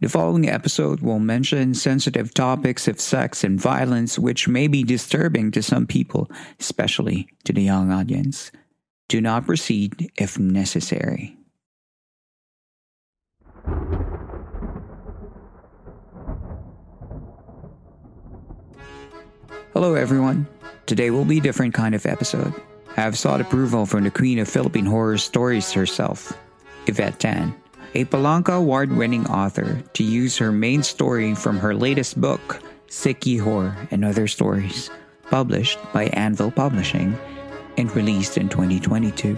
The following episode will mention sensitive topics of sex and violence, which may be disturbing to some people, especially to the young audience. Do not proceed if necessary. Hello, everyone. Today will be a different kind of episode. I have sought approval from the queen of Philippine horror stories herself, Yvette Tan, a Palanca award winning author, to use her main story from her latest book, Seek Ye Whore and Other Stories, published by Anvil Publishing and released in 2022.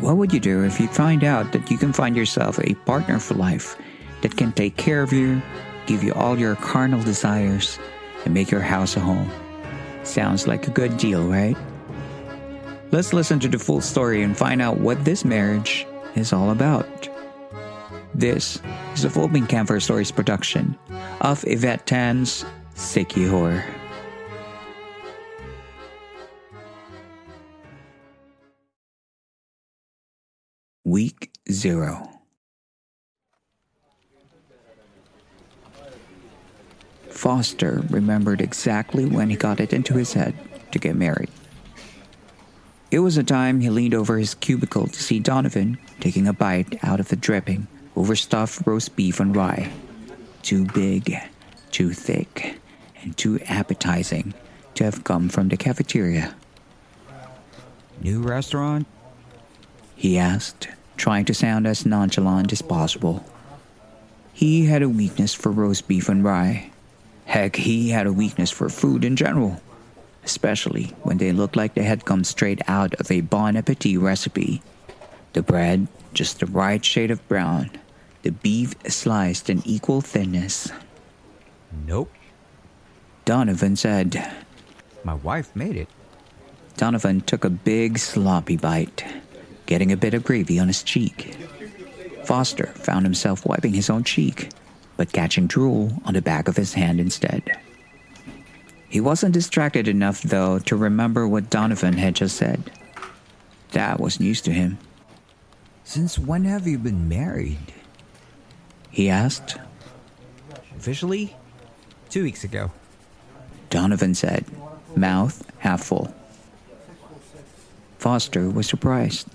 What would you do if you find out that you can find yourself a partner for life that can take care of you, give you all your carnal desires, and make your house a home? Sounds like a good deal, right? Let's listen to the full story and find out what this marriage is all about. This is a Philippine Campfire Stories production of Yvette Tan's Seek Ye Whore. Week Zero Foster remembered exactly when he got it into his head to get married. It was a time he leaned over his cubicle to see Donovan taking a bite out of the dripping, overstuffed roast beef and rye. Too big, too thick, and too appetizing to have come from the cafeteria. New restaurant? He asked, trying to sound as nonchalant as possible. He had a weakness for roast beef and rye. Heck, he had a weakness for food in general, especially when they looked like they had come straight out of a Bon Appetit recipe. The bread, just the right shade of brown, the beef sliced in equal thinness. Nope. Donovan said. My wife made it. Donovan took a big sloppy bite, getting a bit of gravy on his cheek. Foster found himself wiping his own cheek, but catching drool on the back of his hand instead. He wasn't distracted enough, though, to remember what Donovan had just said. That was news to him. Since when have you been married? He asked. Officially? Two weeks ago. Donovan said, mouth half full. Foster was surprised.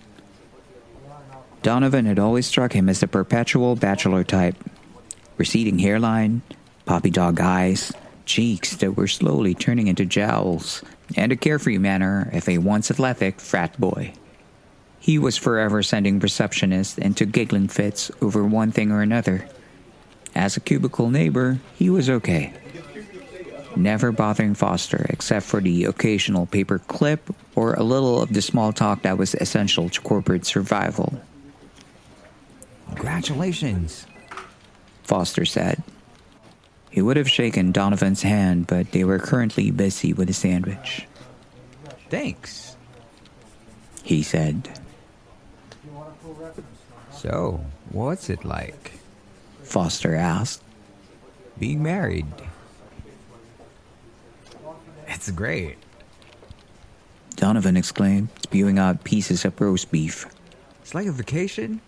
Donovan had always struck him as the perpetual bachelor type receding hairline, poppy dog eyes, cheeks that were slowly turning into jowls, and a carefree manner of a once athletic frat boy. He was forever sending receptionists into giggling fits over one thing or another. As a cubicle neighbor, he was okay. Never bothering Foster except for the occasional paper clip or a little of the small talk that was essential to corporate survival. Congratulations. Foster said. He would have shaken Donovan's hand, but they were currently busy with a sandwich. Thanks. He said. So, what's it like? Foster asked. Being married. It's great. Donovan exclaimed, spewing out pieces of roast beef. It's like a vacation.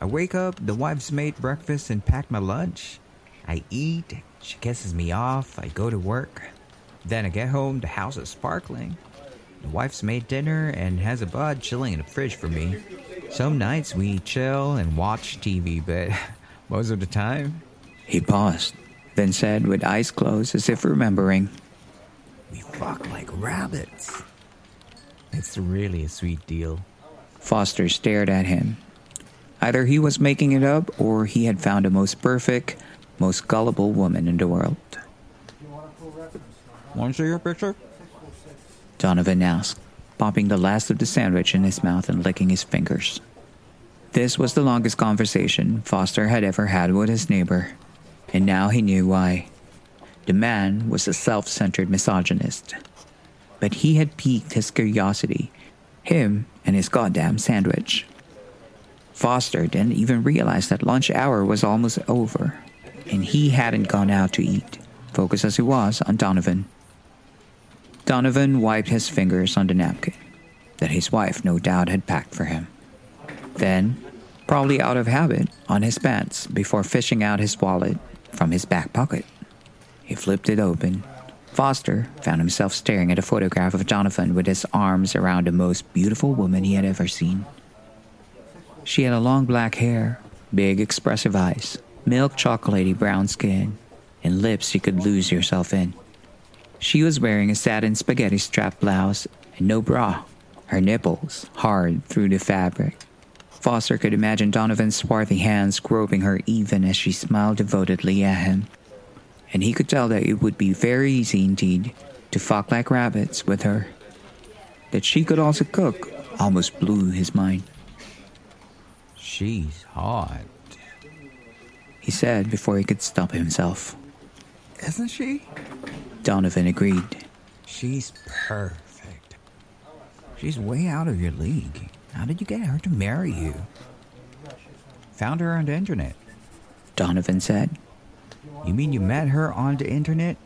I wake up, the wife's made breakfast and packed my lunch. I eat, she kisses me off, I go to work. Then I get home, the house is sparkling. The wife's made dinner and has a bud chilling in the fridge for me. Some nights we chill and watch TV, but most of the time, He paused, then said with eyes closed as if remembering, we fuck like rabbits. It's really a sweet deal. Foster stared at him. Either he was making it up or he had found the most perfect, most gullible woman in the world. Want to see your picture? Donovan asked, popping the last of the sandwich in his mouth and licking his fingers. This was the longest conversation Foster had ever had with his neighbor, and now he knew why. The man was a self centered misogynist. But he had piqued his curiosity, him and his goddamn sandwich. Foster didn't even realize that lunch hour was almost over, and he hadn't gone out to eat, focused as he was on Donovan. Donovan wiped his fingers on the napkin that his wife no doubt had packed for him. Then, probably out of habit, on his pants before fishing out his wallet from his back pocket. He flipped it open. Foster found himself staring at a photograph of Donovan with his arms around the most beautiful woman he had ever seen. She had a long black hair, big expressive eyes, milk chocolatey brown skin, and lips you could lose yourself in. She was wearing a satin spaghetti strap blouse and no bra, her nipples hard through the fabric. Foster could imagine Donovan's swarthy hands groping her even as she smiled devotedly at him. And he could tell that it would be very easy indeed to fuck like rabbits with her. That she could also cook almost blew his mind. She's hot. He said before he could stop himself. Isn't she? Donovan agreed. She's perfect. She's way out of your league. How did you get her to marry you? Found her on the internet. Donovan said. You mean you met her on the internet?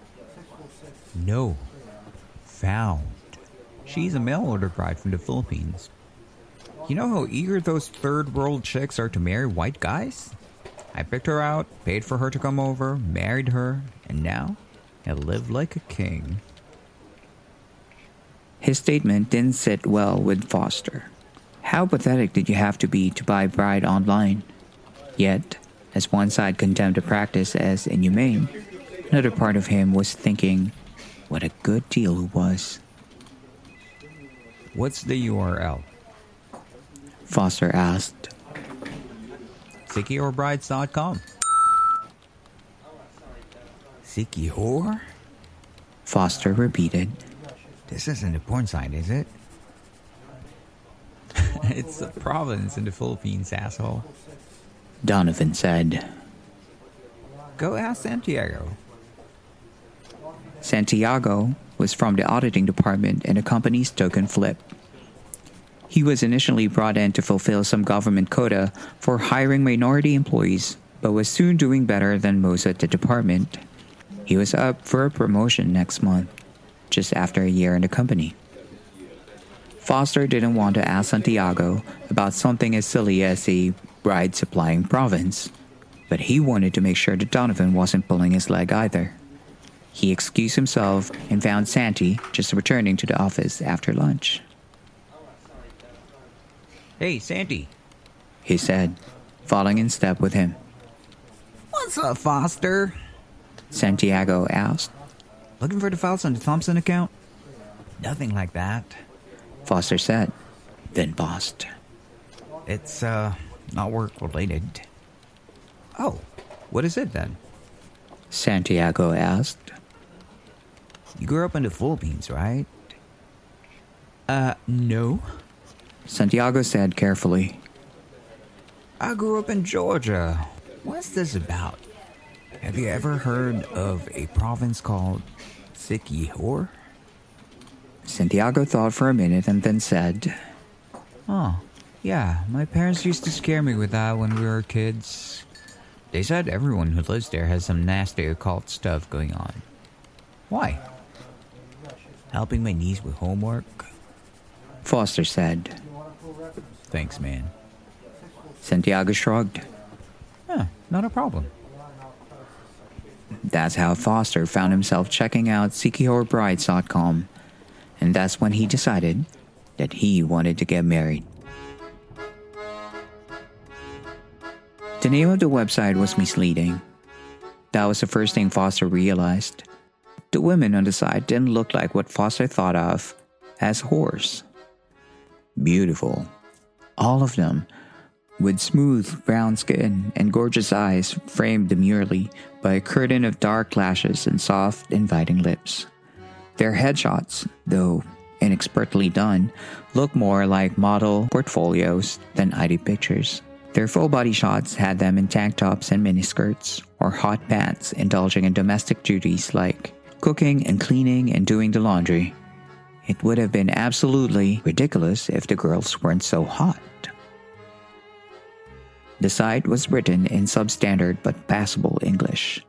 No. Found. She's a mail order bride from the Philippines. You know how eager those third world chicks are to marry white guys? I picked her out, paid for her to come over, married her, and now I live like a king. His statement didn't sit well with Foster. How pathetic did you have to be to buy bride online? Yet, as one side condemned the practice as inhumane, another part of him was thinking what a good deal it was. What's the URL? Foster asked. SickyOrBrides.com. Siquijor? Foster repeated. This isn't a porn site, is it? it's a province in the Philippines, asshole. Donovan said. Go ask Santiago. Santiago was from the auditing department in the company's token flip. He was initially brought in to fulfill some government quota for hiring minority employees, but was soon doing better than most at the department. He was up for a promotion next month, just after a year in the company. Foster didn't want to ask Santiago about something as silly as a bride supplying province, but he wanted to make sure that Donovan wasn't pulling his leg either. He excused himself and found Santi just returning to the office after lunch. Hey, Santi. He said, falling in step with him. What's up, Foster? Santiago asked. Looking for the files on the Thompson account? Nothing like that. Foster said, then paused. It's, uh, not work related. Oh, what is it then? Santiago asked. You grew up in the Philippines, right? Uh, no. Santiago said carefully. I grew up in Georgia. What's this about? Have you ever heard of a province called Siquijor? Santiago thought for a minute and then said, Oh, yeah, my parents used to scare me with that when we were kids. They said everyone who lives there has some nasty occult stuff going on. Why? Helping my niece with homework? Foster said. Thanks, man. Santiago shrugged. Huh, not a problem. That's how Foster found himself checking out SecurBrides.com, and that's when he decided that he wanted to get married. The name of the website was misleading. That was the first thing Foster realized. The women on the site didn't look like what Foster thought of as whores. Beautiful. All of them, with smooth brown skin and gorgeous eyes framed demurely by a curtain of dark lashes and soft, inviting lips. Their headshots, though inexpertly done, look more like model portfolios than ID pictures. Their full body shots had them in tank tops and miniskirts, or hot pants, indulging in domestic duties like cooking and cleaning and doing the laundry. It would have been absolutely ridiculous if the girls weren't so hot. The site was written in substandard but passable English,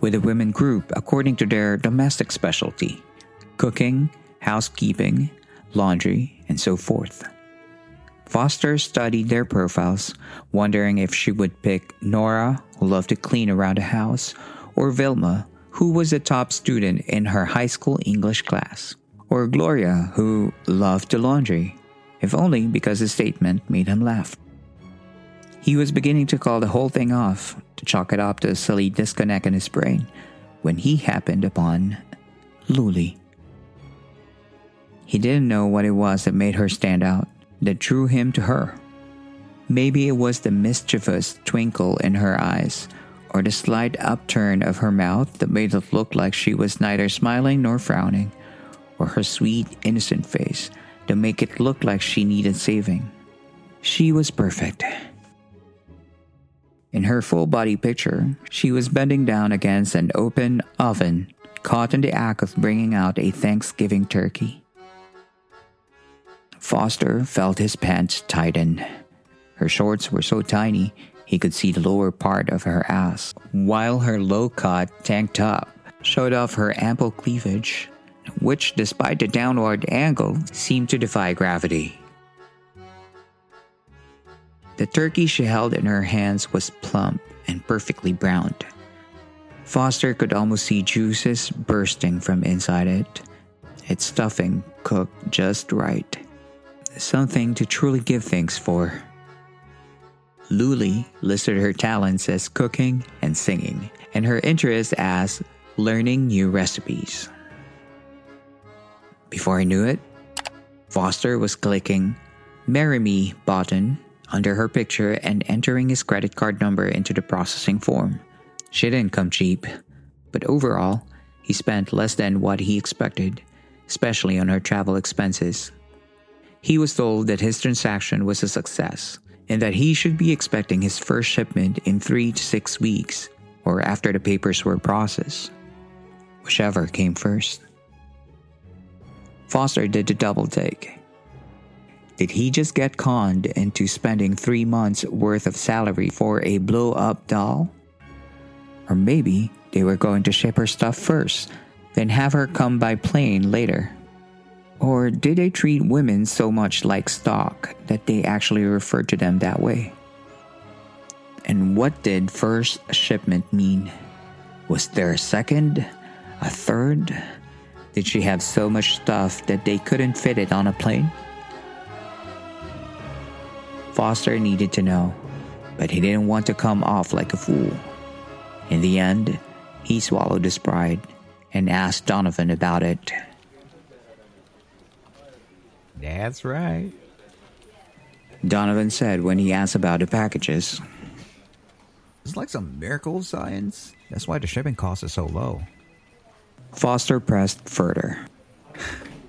with the women group according to their domestic specialty cooking, housekeeping, laundry, and so forth. Foster studied their profiles, wondering if she would pick Nora, who loved to clean around the house, or Vilma, who was a top student in her high school English class, or Gloria, who loved to laundry, if only because the statement made him laugh. He was beginning to call the whole thing off, to chalk it up to a silly disconnect in his brain, when he happened upon Luli. He didn't know what it was that made her stand out, that drew him to her. Maybe it was the mischievous twinkle in her eyes, or the slight upturn of her mouth that made it look like she was neither smiling nor frowning, or her sweet, innocent face to make it look like she needed saving. She was perfect. In her full body picture, she was bending down against an open oven, caught in the act of bringing out a Thanksgiving turkey. Foster felt his pants tighten. Her shorts were so tiny he could see the lower part of her ass, while her low cut tank top showed off her ample cleavage, which, despite the downward angle, seemed to defy gravity. The turkey she held in her hands was plump and perfectly browned. Foster could almost see juices bursting from inside it, its stuffing cooked just right. Something to truly give thanks for. Luli listed her talents as cooking and singing, and her interests as learning new recipes. Before I knew it, Foster was clicking Marry Me button under her picture and entering his credit card number into the processing form. She didn't come cheap, but overall, he spent less than what he expected, especially on her travel expenses. He was told that his transaction was a success and that he should be expecting his first shipment in three to six weeks or after the papers were processed, whichever came first. Foster did a double take did he just get conned into spending three months' worth of salary for a blow up doll? Or maybe they were going to ship her stuff first, then have her come by plane later. Or did they treat women so much like stock that they actually referred to them that way? And what did first shipment mean? Was there a second? A third? Did she have so much stuff that they couldn't fit it on a plane? Foster needed to know, but he didn't want to come off like a fool. In the end, he swallowed his pride and asked Donovan about it. That's right. Donovan said when he asked about the packages. It's like some miracle of science. That's why the shipping cost is so low. Foster pressed further.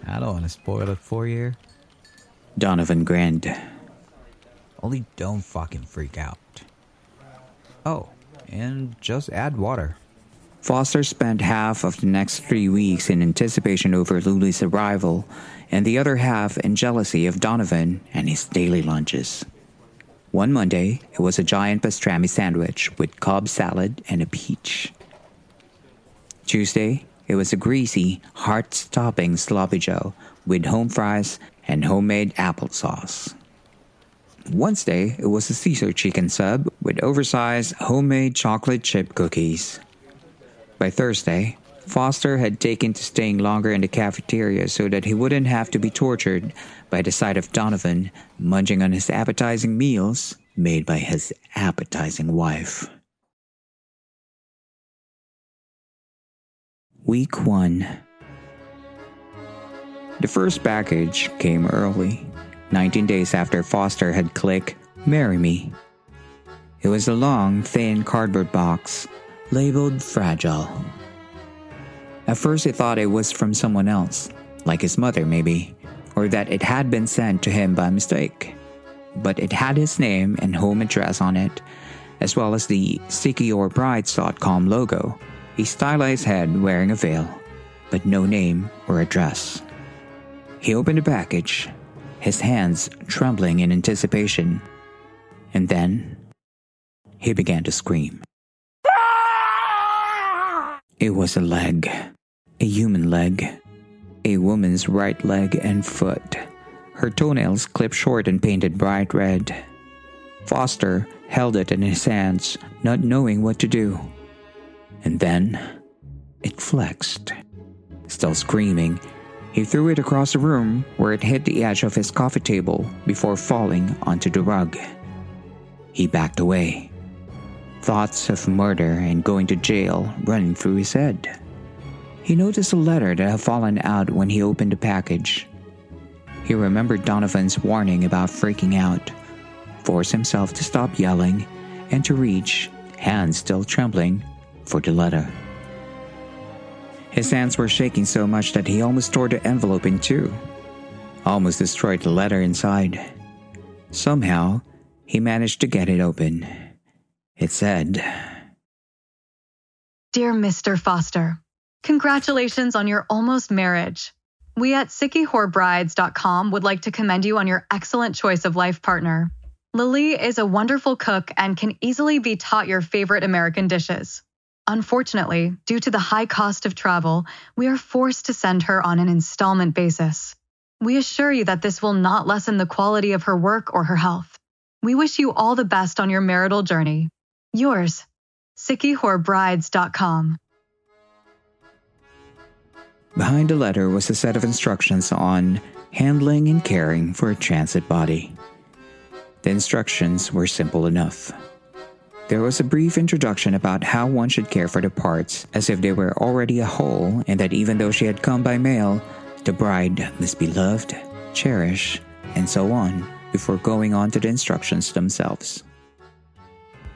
I don't want to spoil it for you. Donovan grinned. Only don't fucking freak out. Oh, and just add water. Foster spent half of the next three weeks in anticipation over Luli's arrival, and the other half in jealousy of Donovan and his daily lunches. One Monday, it was a giant pastrami sandwich with Cobb salad and a peach. Tuesday, it was a greasy, heart-stopping sloppy joe with home fries and homemade applesauce. Wednesday, it was a Caesar chicken sub with oversized homemade chocolate chip cookies. By Thursday, Foster had taken to staying longer in the cafeteria so that he wouldn't have to be tortured by the sight of Donovan munching on his appetizing meals made by his appetizing wife. Week 1 The first package came early. 19 days after Foster had clicked Marry Me. It was a long, thin cardboard box labeled Fragile. At first, he thought it was from someone else, like his mother, maybe, or that it had been sent to him by mistake. but it had his name and home address on it, as well as the SickyOrBrides.com logo, a stylized head wearing a veil, but no name or address. He opened the package, his hands trembling in anticipation, and then he began to scream. It was a leg, a human leg, a woman's right leg and foot, her toenails clipped short and painted bright red. Foster held it in his hands, not knowing what to do. And then it flexed. Still screaming, he threw it across the room where it hit the edge of his coffee table before falling onto the rug. He backed away, thoughts of murder and going to jail running through his head. He noticed a letter that had fallen out when he opened the package. He remembered Donovan's warning about freaking out, forced himself to stop yelling, and to reach, hands still trembling, for the letter. His hands were shaking so much that he almost tore the envelope in two, almost destroyed the letter inside. Somehow, he managed to get it open. It said, Dear Mr. Foster, congratulations on your almost marriage. We at SickyHorrorBrides.com would like to commend you on your excellent choice of life partner. Lily is a wonderful cook and can easily be taught your favorite American dishes. Unfortunately, due to the high cost of travel, we are forced to send her on an installment basis. We assure you that this will not lessen the quality of her work or her health. We wish you all the best on your marital journey. Yours, SickyHorrorBrides.com. Behind the letter was a set of instructions on handling and caring for a transit body. The instructions were simple enough. There was a brief introduction about how one should care for the parts as if they were already a whole, and that even though she had come by mail, the bride must be loved, cherished, and so on before going on to the instructions themselves.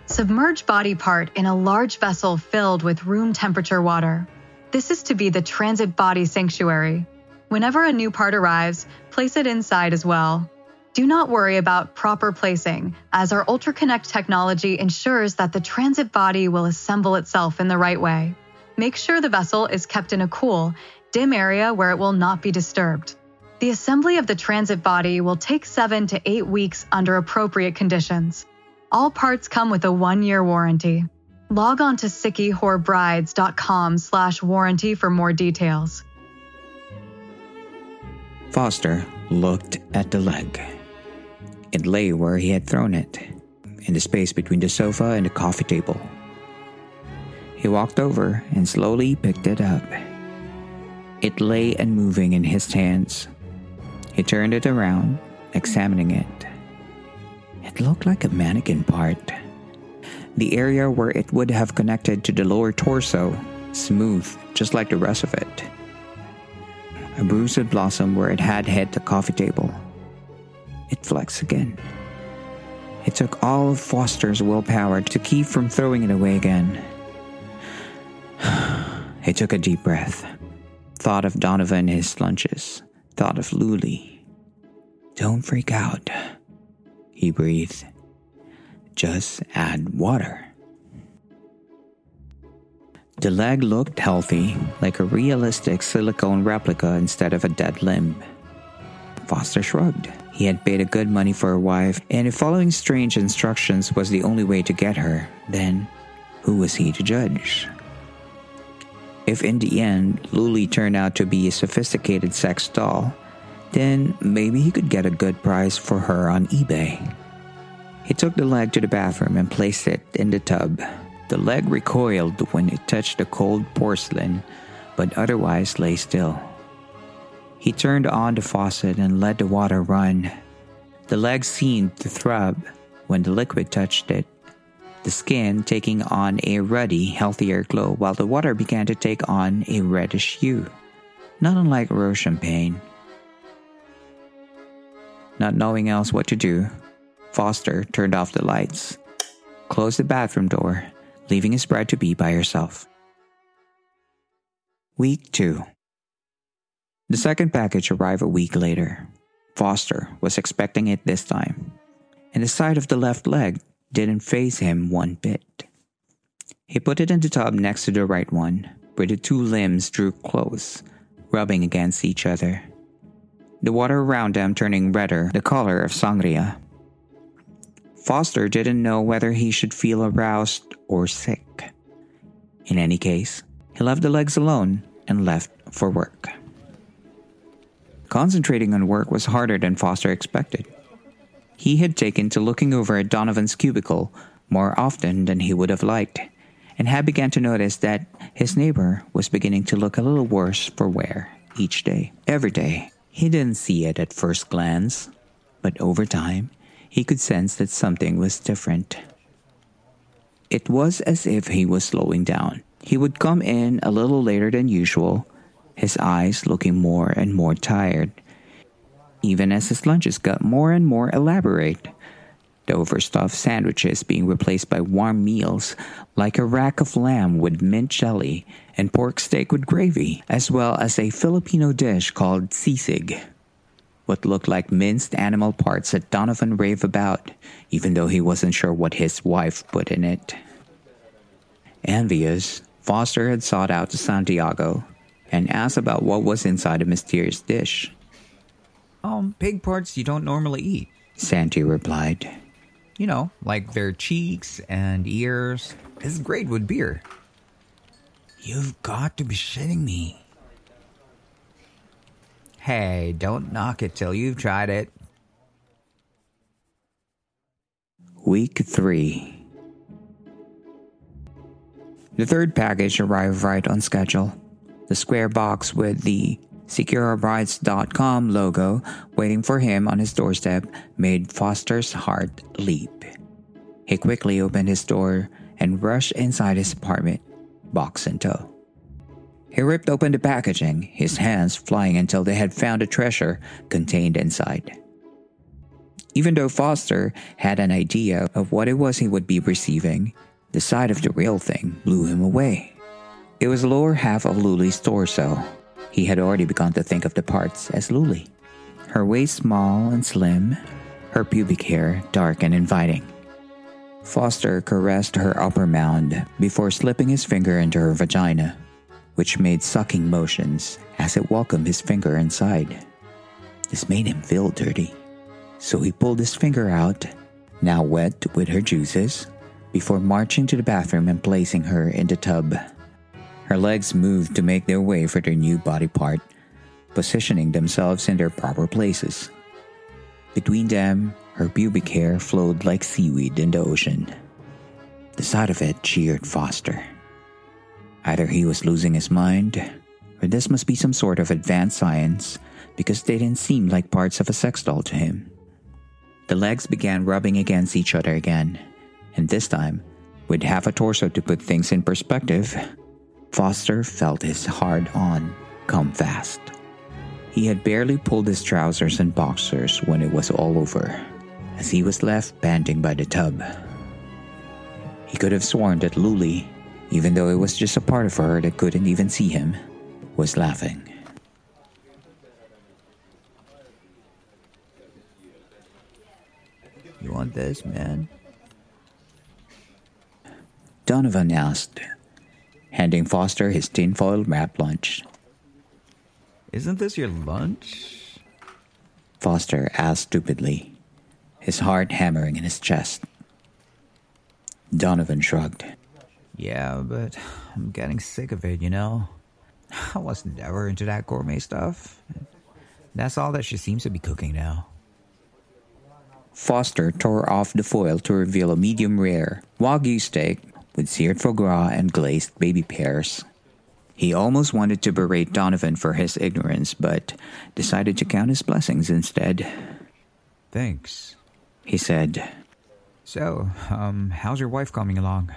Submerge body part in a large vessel filled with room temperature water. This is to be the transit body sanctuary. Whenever a new part arrives, place it inside as well. Do not worry about proper placing, as our UltraConnect technology ensures that the transit body will assemble itself in the right way. Make sure the vessel is kept in a cool, dim area where it will not be disturbed. The assembly of the transit body will take seven to eight weeks under appropriate conditions. All parts come with a one-year warranty. Log on to sickyhorrorbrides.com slash warranty for more details. Foster looked at the leg. It lay where he had thrown it, in the space between the sofa and the coffee table. He walked over and slowly picked it up. It lay unmoving in his hands. He turned it around, examining it. It looked like a mannequin part. The area where it would have connected to the lower torso, smooth, just like the rest of it. A bruise had blossomed where it had hit the coffee table. It flexed again. It took all of Foster's willpower to keep from throwing it away again. he took a deep breath, thought of Donovan and his lunches, thought of Luli. Don't freak out, he breathed. Just add water. The leg looked healthy, like a realistic silicone replica instead of a dead limb. Foster shrugged. He had paid a good money for a wife, and if following strange instructions was the only way to get her, then who was he to judge? If in the end Luli turned out to be a sophisticated sex doll, then maybe he could get a good price for her on eBay. He took the leg to the bathroom and placed it in the tub. The leg recoiled when it touched the cold porcelain, but otherwise lay still. He turned on the faucet and let the water run. The leg seemed to throb when the liquid touched it, the skin taking on a ruddy, healthier glow while the water began to take on a reddish hue, not unlike rose champagne. Not knowing else what to do, Foster turned off the lights, closed the bathroom door, leaving his bride to be by herself. Week 2 the second package arrived a week later. Foster was expecting it this time. and the side of the left leg didn't faze him one bit. He put it in the tub next to the right one, where the two limbs drew close, rubbing against each other. The water around them turning redder, the color of sangria. Foster didn't know whether he should feel aroused or sick. In any case, he left the legs alone and left for work. Concentrating on work was harder than Foster expected. He had taken to looking over at Donovan's cubicle more often than he would have liked and had begun to notice that his neighbor was beginning to look a little worse for wear each day. Every day, he didn't see it at first glance, but over time, he could sense that something was different. It was as if he was slowing down. He would come in a little later than usual, his eyes looking more and more tired, even as his lunches got more and more elaborate the overstuffed sandwiches being replaced by warm meals like a rack of lamb with mint jelly and pork steak with gravy, as well as a Filipino dish called sisig. What looked like minced animal parts that Donovan raved about, even though he wasn't sure what his wife put in it. Envious, Foster had sought out Santiago and asked about what was inside the mysterious dish. Um, pig parts you don't normally eat. Santi replied. You know, like their cheeks and ears. It's great with beer. You've got to be shitting me. Hey, don't knock it till you've tried it. Week 3 The third package arrived right on schedule. The square box with the SecuraBrides.com logo waiting for him on his doorstep made Foster's heart leap. He quickly opened his door and rushed inside his apartment, box in tow. He ripped open the packaging, his hands flying until they had found a treasure contained inside. Even though Foster had an idea of what it was he would be receiving, the sight of the real thing blew him away. It was lower half of Luli's torso, he had already begun to think of the parts as Luli. Her waist small and slim, her pubic hair dark and inviting. Foster caressed her upper mound before slipping his finger into her vagina, which made sucking motions as it welcomed his finger inside. This made him feel dirty, so he pulled his finger out, now wet with her juices, before marching to the bathroom and placing her in the tub. Her legs moved to make their way for their new body part, positioning themselves in their proper places. Between them, her pubic hair flowed like seaweed in the ocean. The sight of it cheered Foster. Either he was losing his mind, or this must be some sort of advanced science because they didn't seem like parts of a sex doll to him. The legs began rubbing against each other again, and this time, with half a torso to put things in perspective, Foster felt his hard on come fast. He had barely pulled his trousers and boxers when it was all over, as he was left panting by the tub. He could have sworn that Luli, even though it was just a part of her that couldn't even see him, was laughing. You want this, man? Donovan asked, handing Foster his tinfoil wrapped lunch. Isn't this your lunch? Foster asked stupidly, his heart hammering in his chest. Donovan shrugged. Yeah, but I'm getting sick of it, you know? I was never into that gourmet stuff. That's all that she seems to be cooking now. Foster tore off the foil to reveal a medium rare Wagyu steak with seared foie gras and glazed baby pears. He almost wanted to berate Donovan for his ignorance, but decided to count his blessings instead. Thanks, he said. So, um, how's your wife coming along?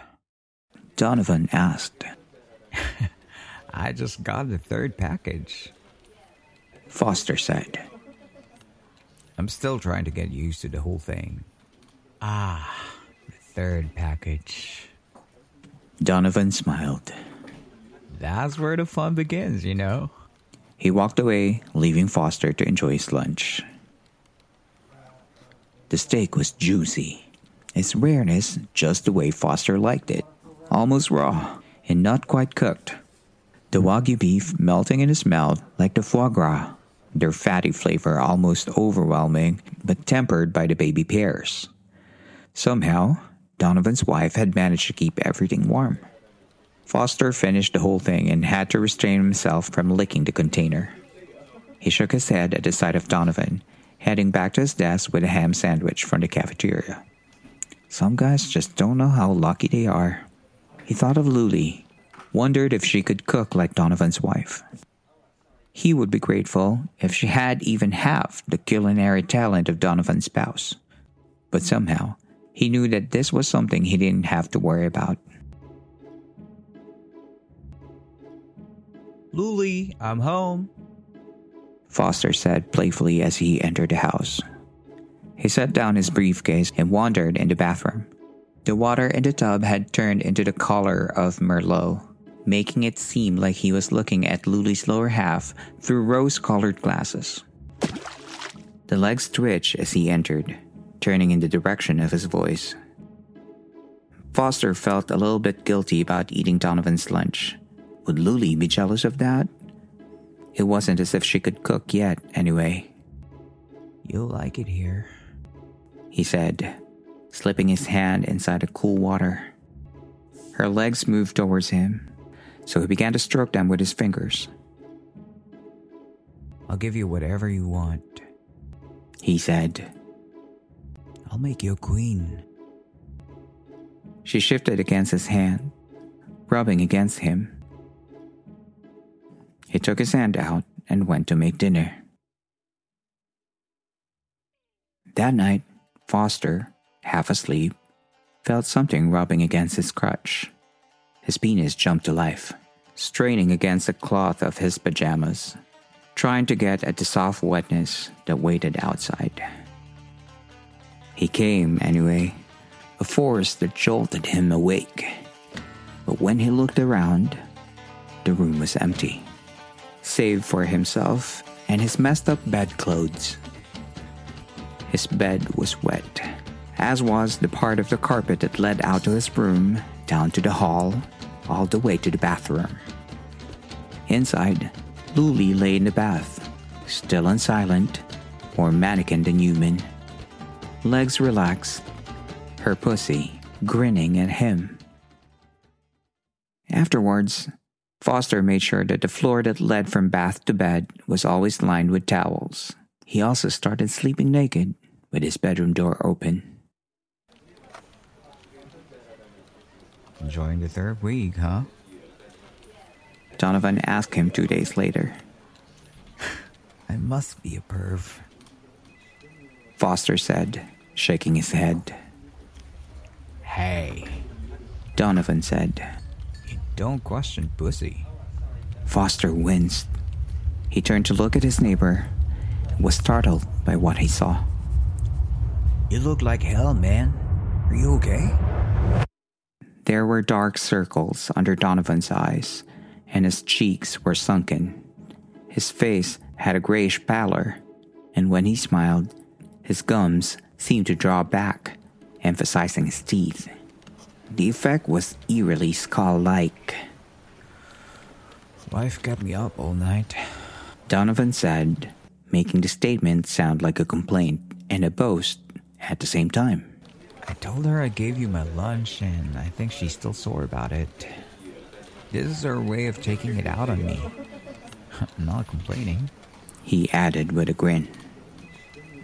Donovan asked. I just got the third package. Foster said. I'm still trying to get used to the whole thing. Ah, the third package. Donovan smiled. That's where the fun begins, you know? He walked away, leaving Foster to enjoy his lunch. The steak was juicy. Its rareness just the way Foster liked it, almost raw and not quite cooked. The wagyu beef melting in his mouth like the foie gras, their fatty flavor almost overwhelming but tempered by the baby pears. Somehow, Donovan's wife had managed to keep everything warm. Foster finished the whole thing and had to restrain himself from licking the container. He shook his head at the sight of Donovan, heading back to his desk with a ham sandwich from the cafeteria. Some guys just don't know how lucky they are. He thought of Luli, wondered if she could cook like Donovan's wife. He would be grateful if she had even half the culinary talent of Donovan's spouse. But somehow, he knew that this was something he didn't have to worry about. Luli, I'm home. Foster said playfully as he entered the house. He set down his briefcase and wandered in the bathroom. The water in the tub had turned into the color of Merlot, making it seem like he was looking at Luli's lower half through rose colored glasses. The legs twitched as he entered, turning in the direction of his voice. Foster felt a little bit guilty about eating Donovan's lunch. Would Luli be jealous of that? It wasn't as if she could cook yet, anyway. You'll like it here, he said, slipping his hand inside the cool water. Her legs moved towards him, so he began to stroke them with his fingers. I'll give you whatever you want, he said. I'll make you a queen. She shifted against his hand, rubbing against him. He took his hand out and went to make dinner. That night, Foster, half asleep, felt something rubbing against his crotch. His penis jumped to life, straining against the cloth of his pajamas, trying to get at the soft wetness that waited outside. He came, anyway, a force that jolted him awake. But when he looked around, the room was empty save for himself and his messed up bedclothes. His bed was wet, as was the part of the carpet that led out to his room, down to the hall, all the way to the bathroom. Inside, Luli lay in the bath, still and silent, more mannequin than human. Legs relaxed, her pussy grinning at him. Afterwards, Foster made sure that the floor that led from bath to bed was always lined with towels. He also started sleeping naked with his bedroom door open. Enjoying the third week, huh? Donovan asked him two days later. I must be a perv. Foster said, shaking his head. Hey. Donovan said, You don't question pussy. Foster winced. He turned to look at his neighbor and was startled by what he saw. You look like hell, man. Are you okay? There were dark circles under Donovan's eyes, and his cheeks were sunken. His face had a grayish pallor, and when he smiled, his gums seemed to draw back, emphasizing his teeth. The effect was eerily skull like. Wife kept me up all night. Donovan said, making the statement sound like a complaint and a boast at the same time. I told her I gave you my lunch, and I think she's still sore about it. This is her way of taking it out on me. I'm not complaining. He added with a grin.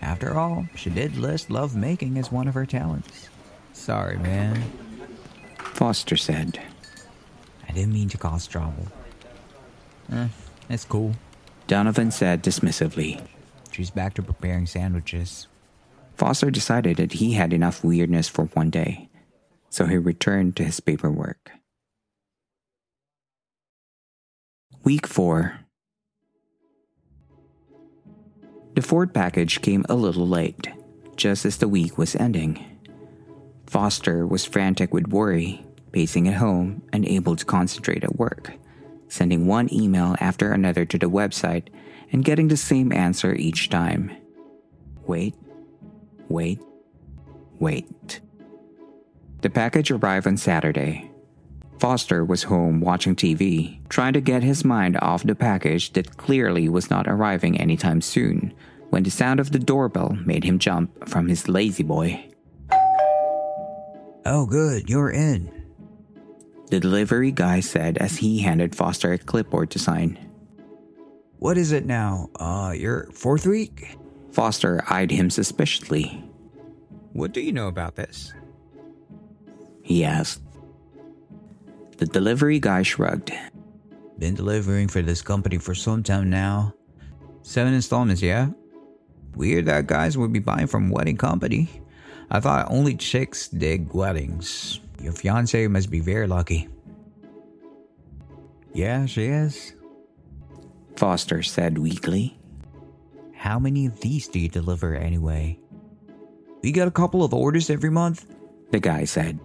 After all, she did list love making as one of her talents. Sorry, man. Foster said. I didn't mean to cause trouble. Eh, it's cool. Donovan said dismissively. She's back to preparing sandwiches. Foster decided that he had enough weirdness for one day, so he returned to his paperwork. Week 4 The Ford package came a little late, just as the week was ending. Foster was frantic with worry pacing at home, and unable to concentrate at work, sending one email after another to the website and getting the same answer each time. Wait, wait, wait. The package arrived on Saturday. Foster was home watching TV, trying to get his mind off the package that clearly was not arriving anytime soon, when the sound of the doorbell made him jump from his La-Z-Boy. Oh, good, you're in. The delivery guy said as he handed Foster a clipboard to sign. What is it now? Uh, your fourth week? Foster eyed him suspiciously. What do you know about this? He asked. The delivery guy shrugged. Been delivering for this company for some time now. Seven installments, yeah? Weird that guys would be buying from wedding company. I thought only chicks dig weddings. Your fiance must be very lucky. Yeah, she is. Foster said weakly. How many of these do you deliver anyway? We get a couple of orders every month, the guy said.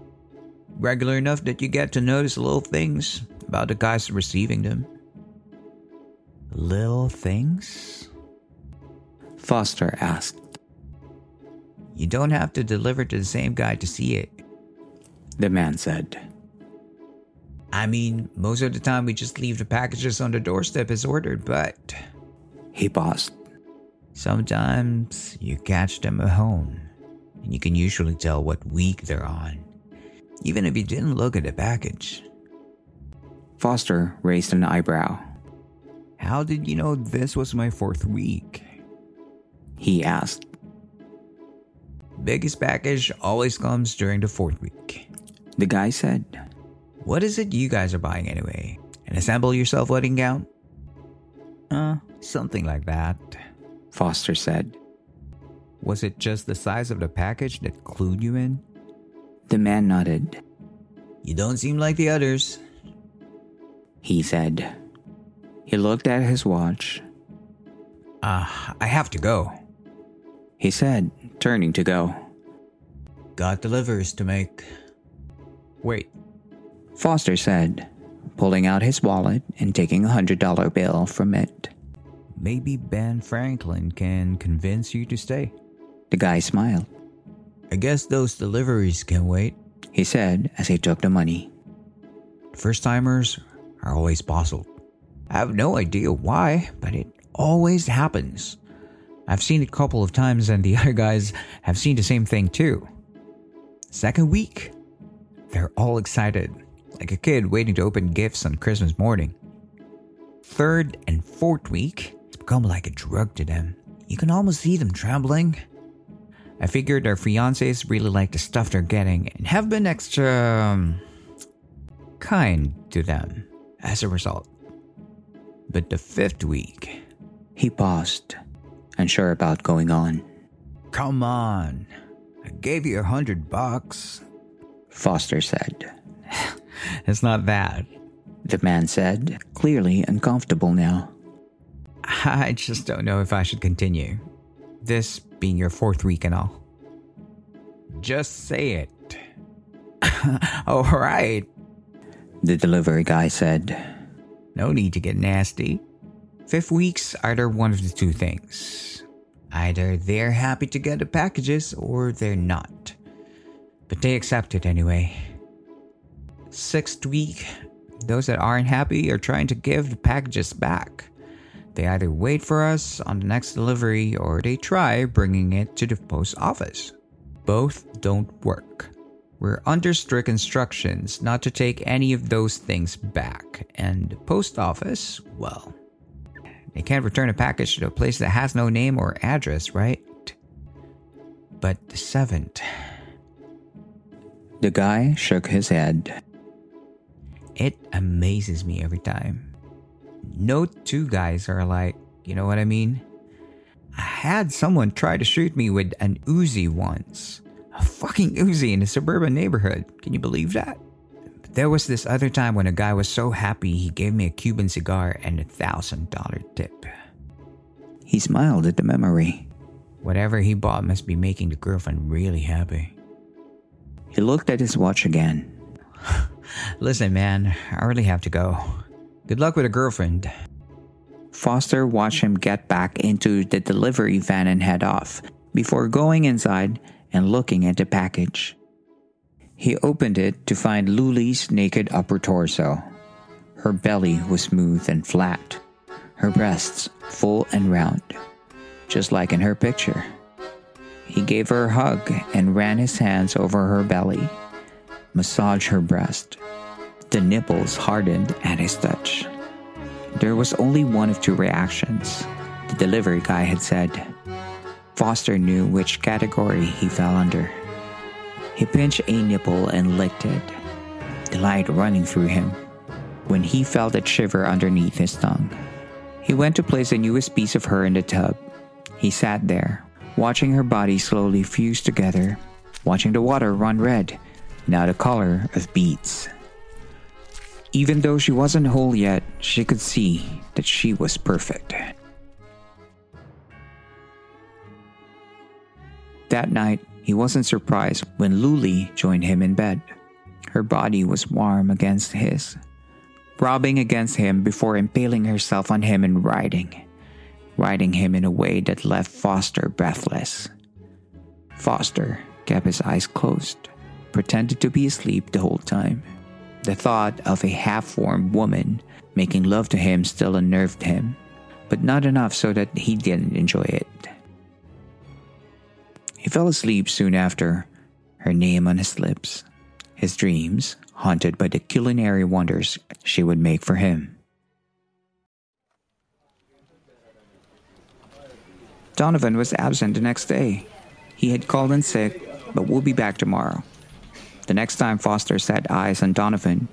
Regular enough that you get to notice little things about the guys receiving them. Little things? Foster asked. You don't have to deliver to the same guy to see it. The man said. I mean, most of the time we just leave the packages on the doorstep as ordered, but. He paused. Sometimes you catch them at home, and you can usually tell what week they're on, even if you didn't look at the package. Foster raised an eyebrow. How did you know this was my fourth week? He asked. Biggest package always comes during the fourth week. The guy said. What is it you guys are buying anyway? An assemble yourself wedding gown? Uh, something like that. Foster said. Was it just the size of the package that clued you in? The man nodded. You don't seem like the others. He said. He looked at his watch. Ah, uh, I have to go. He said, turning to go. Got deliveries to make. Wait, Foster said, pulling out his wallet and taking a hundred dollar bill from it. Maybe Ben Franklin can convince you to stay. The guy smiled. I guess those deliveries can wait, he said as he took the money. First timers are always puzzled. I have no idea why, but it always happens. I've seen it a couple of times, and the other guys have seen the same thing too. Second week, they're all excited like a kid waiting to open gifts on Christmas morning. Third and fourth week, it's become like a drug to them. You can almost see them trembling. I figured their fiancés really like the stuff they're getting and have been extra um, kind to them as a result. But the fifth week, he paused, unsure about going on. Come on, I gave you a hundred bucks, Foster said. It's not that. The man said, clearly uncomfortable now. I just don't know if I should continue. This being your fourth week and all. Just say it. all right. The delivery guy said. No need to get nasty. Fifth week's either one of the two things. Either they're happy to get the packages or they're not. But they accept it anyway sixth week, those that aren't happy are trying to give the packages back. They either wait for us on the next delivery or they try bringing it to the post office. Both don't work. We're under strict instructions not to take any of those things back, and the post office, well, they can't return a package to a place that has no name or address, right? But the seventh. The guy shook his head. It amazes me every time. No two guys are alike, you know what I mean? I had someone try to shoot me with an Uzi once. A fucking Uzi in a suburban neighborhood. Can you believe that? There was this other time when a guy was so happy he gave me a Cuban cigar and a thousand dollar tip. He smiled at the memory. Whatever he bought must be making the girlfriend really happy. He looked at his watch again. Listen, man, I really have to go. Good luck with a girlfriend. Foster watched him get back into the delivery van and head off, before going inside and looking at the package. He opened it to find Luli's naked upper torso. Her belly was smooth and flat, her breasts full and round, just like in her picture. He gave her a hug and ran his hands over her belly, massaged her breast. The nipples hardened at his touch. There was only one of two reactions. The delivery guy had said, Foster knew which category he fell under. He pinched a nipple and licked it, delight running through him when he felt a shiver underneath his tongue. He went to place the newest piece of her in the tub. He sat there, watching her body slowly fuse together, watching the water run red, now the color of beets. Even though she wasn't whole yet, she could see that she was perfect. That night, he wasn't surprised when Luli joined him in bed. Her body was warm against his, rubbing against him before impaling herself on him and riding riding him in a way that left Foster breathless. Foster kept his eyes closed, pretended to be asleep the whole time. The thought of a half formed woman making love to him still unnerved him, but not enough so that he didn't enjoy it. Fell asleep soon after, her name on his lips, his dreams haunted by the culinary wonders she would make for him. Donovan was absent the next day. He had called in sick, but will be back tomorrow. The next time Foster set eyes on Donovan,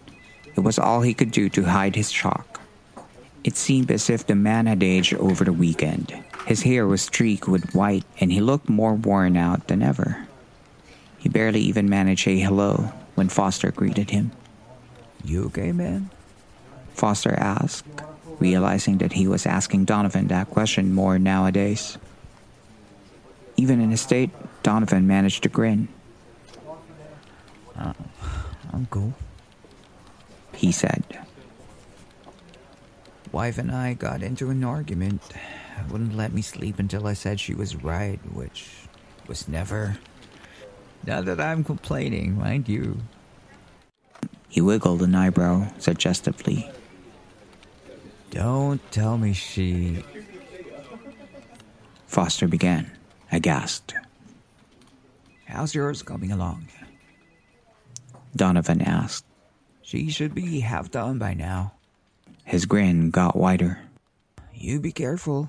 it was all he could do to hide his shock. It seemed as if the man had aged over the weekend. His hair was streaked with white, and he looked more worn out than ever. He barely even managed a hello when Foster greeted him. You okay, man? Foster asked, realizing that he was asking Donovan that question more nowadays. Even in his state, Donovan managed to grin. Uh, I'm cool. He said. Wife and I got into an argument. Wouldn't let me sleep until I said she was right, which was never. Not that I'm complaining, mind you. He wiggled an eyebrow suggestively. Don't tell me she. Foster began aghast. How's yours coming along? Donovan asked. She should be half done by now. His grin got wider. You be careful.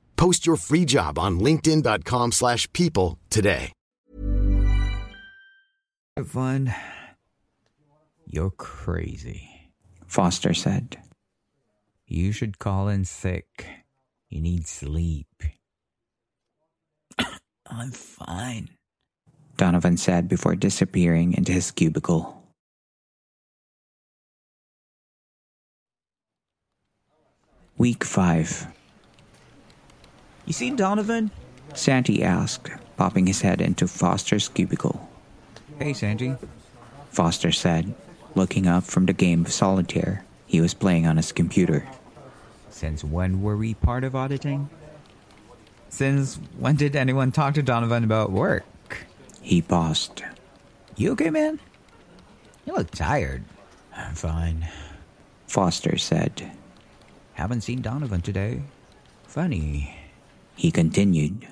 Post your free job on linkedin.com slash people today. Fun. You're crazy. Foster said. You should call in sick. You need sleep. I'm fine. Donovan said before disappearing into his cubicle. Week 5. You seen Donovan? Santi asked, popping his head into Foster's cubicle. Hey, Santi. Foster said, looking up from the game of solitaire he was playing on his computer. Since when were we part of auditing? Since when did anyone talk to Donovan about work? He paused. You okay, man? You look tired. I'm fine. Foster said. Haven't seen Donovan today. Funny. He continued.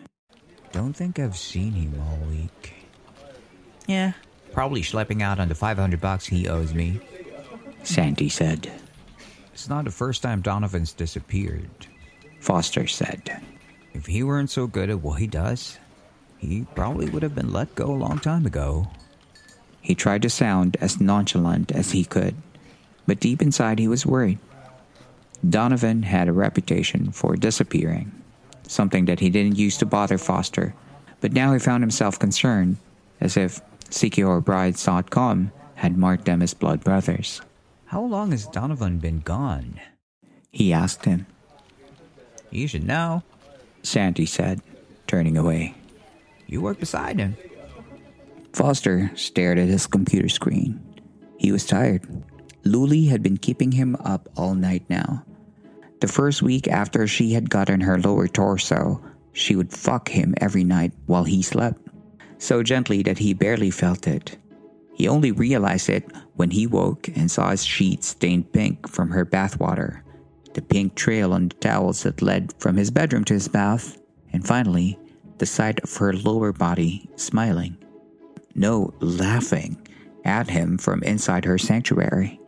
Don't think I've seen him all week. Yeah, probably schlepping out on the 500 bucks he owes me. Santi said. It's not the first time Donovan's disappeared. Foster said. If he weren't so good at what he does, he probably would have been let go a long time ago. He tried to sound as nonchalant as he could, but deep inside he was worried. Donovan had a reputation for disappearing, something that he didn't use to bother Foster, but now he found himself concerned, as if Secure Brides.com had marked them as blood brothers. How long has Donovan been gone? He asked him. You should know. Santi said, turning away. You work beside him. Foster stared at his computer screen. He was tired. Luli had been keeping him up all night now. The first week after she had gotten her lower torso, she would fuck him every night while he slept, so gently that he barely felt it. He only realized it when he woke and saw his sheets stained pink from her bathwater, the pink trail on the towels that led from his bedroom to his bath, and finally, the sight of her lower body smiling. No, laughing at him from inside her sanctuary.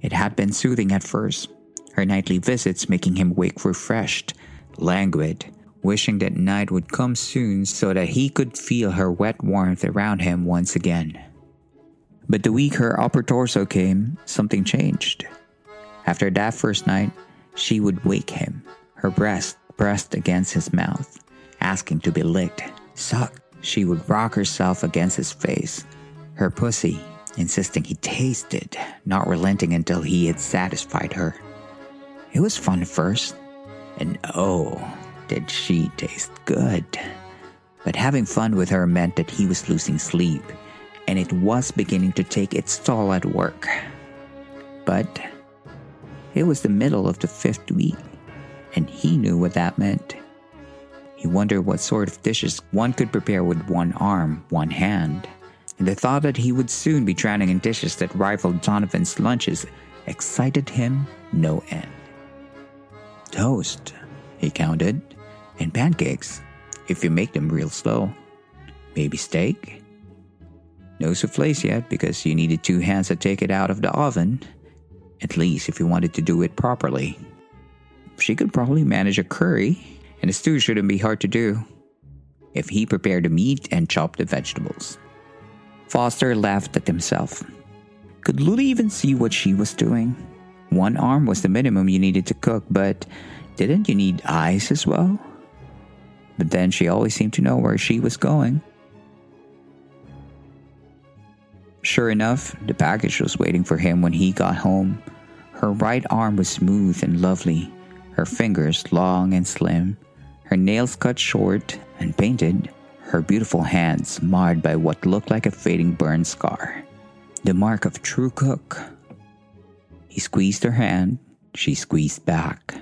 It had been soothing at first, her nightly visits making him wake refreshed, languid, wishing that night would come soon so that he could feel her wet warmth around him once again. But the week her upper torso came, something changed. After that first night, she would wake him, her breast pressed against his mouth, asking to be licked, sucked. She would rock herself against his face, her pussy insisting he tasted, not relenting until he had satisfied her. It was fun first, and oh, did she taste good. But having fun with her meant that he was losing sleep and it was beginning to take its toll at work. But it was the middle of the fifth week, and he knew what that meant. He wondered what sort of dishes one could prepare with one arm, one hand, and the thought that he would soon be drowning in dishes that rivaled Donovan's lunches excited him no end. Toast, he counted, and pancakes, if you make them real slow. Maybe steak, no souffles yet because you needed two hands to take it out of the oven, at least if you wanted to do it properly. She could probably manage a curry, and a stew shouldn't be hard to do. If he prepared the meat and chopped the vegetables. Foster laughed at himself. Could Luli even see what she was doing? One arm was the minimum you needed to cook, but didn't you need eyes as well? But then she always seemed to know where she was going. Sure enough, the package was waiting for him when he got home. Her right arm was smooth and lovely, her fingers long and slim, her nails cut short and painted, her beautiful hands marred by what looked like a fading burn scar. The mark of true cook. He squeezed her hand, she squeezed back.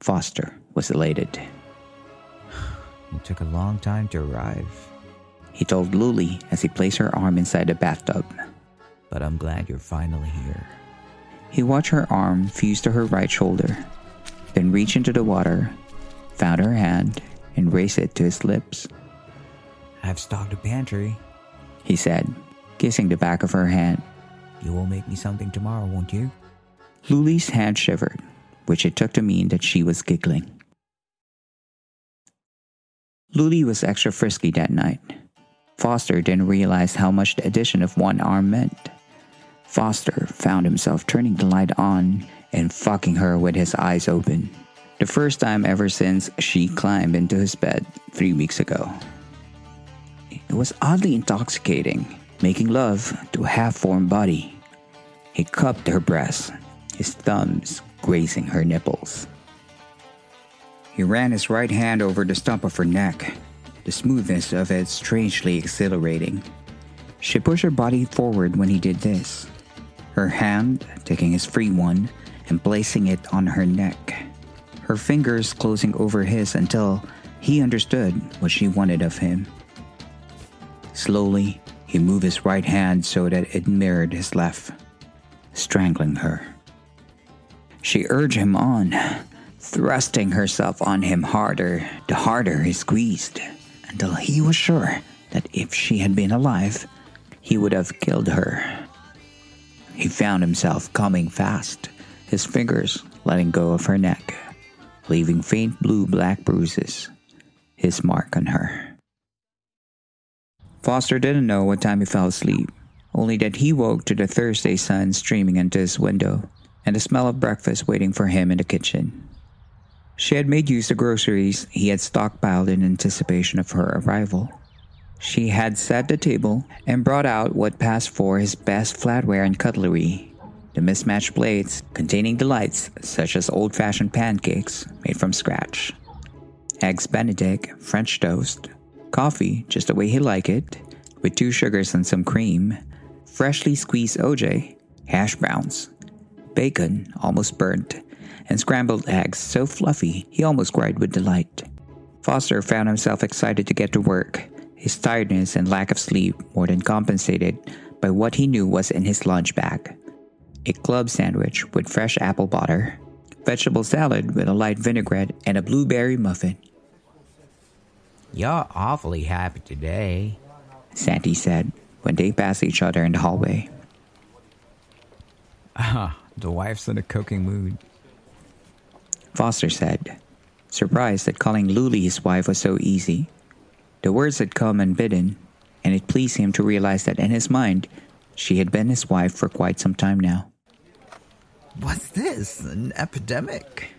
Foster was elated. It took a long time to arrive he told Luli as he placed her arm inside the bathtub. But I'm glad you're finally here. He watched her arm fuse to her right shoulder, then reach into the water, found her hand, and raised it to his lips. I've stocked a pantry, he said, kissing the back of her hand. You will make me something tomorrow, won't you? Luli's hand shivered, which it took to mean that she was giggling. Luli was extra frisky that night. Foster didn't realize how much the addition of one arm meant. Foster found himself turning the light on and fucking her with his eyes open. The first time ever since she climbed into his bed three weeks ago. It was oddly intoxicating, making love to a half formed body. He cupped her breasts, his thumbs grazing her nipples. He ran his right hand over the stump of her neck, the smoothness of it strangely exhilarating. She pushed her body forward when he did this, her hand taking his free one and placing it on her neck, her fingers closing over his until he understood what she wanted of him. Slowly, he moved his right hand so that it mirrored his left, strangling her. She urged him on, thrusting herself on him harder, the harder he squeezed until he was sure that if she had been alive, he would have killed her. He found himself coming fast, his fingers letting go of her neck, leaving faint blue black bruises, his mark on her. Foster didn't know what time he fell asleep, only that he woke to the Thursday sun streaming into his window and the smell of breakfast waiting for him in the kitchen. She had made use of groceries he had stockpiled in anticipation of her arrival. She had set the table and brought out what passed for his best flatware and cutlery the mismatched plates containing delights such as old fashioned pancakes made from scratch, eggs Benedict, French toast, coffee just the way he liked it, with two sugars and some cream, freshly squeezed OJ, hash browns, bacon almost burnt, and scrambled eggs so fluffy he almost cried with delight. Foster found himself excited to get to work his tiredness and lack of sleep more than compensated by what he knew was in his lunch bag a club sandwich with fresh apple butter, vegetable salad with a light vinaigrette, and a blueberry muffin. You're awfully happy today, Santi said when they passed each other in the hallway. Ah, the wife's in a cooking mood. Foster said, surprised that calling Luli his wife was so easy. The words had come unbidden, and it pleased him to realize that in his mind, she had been his wife for quite some time now. What's this? An epidemic?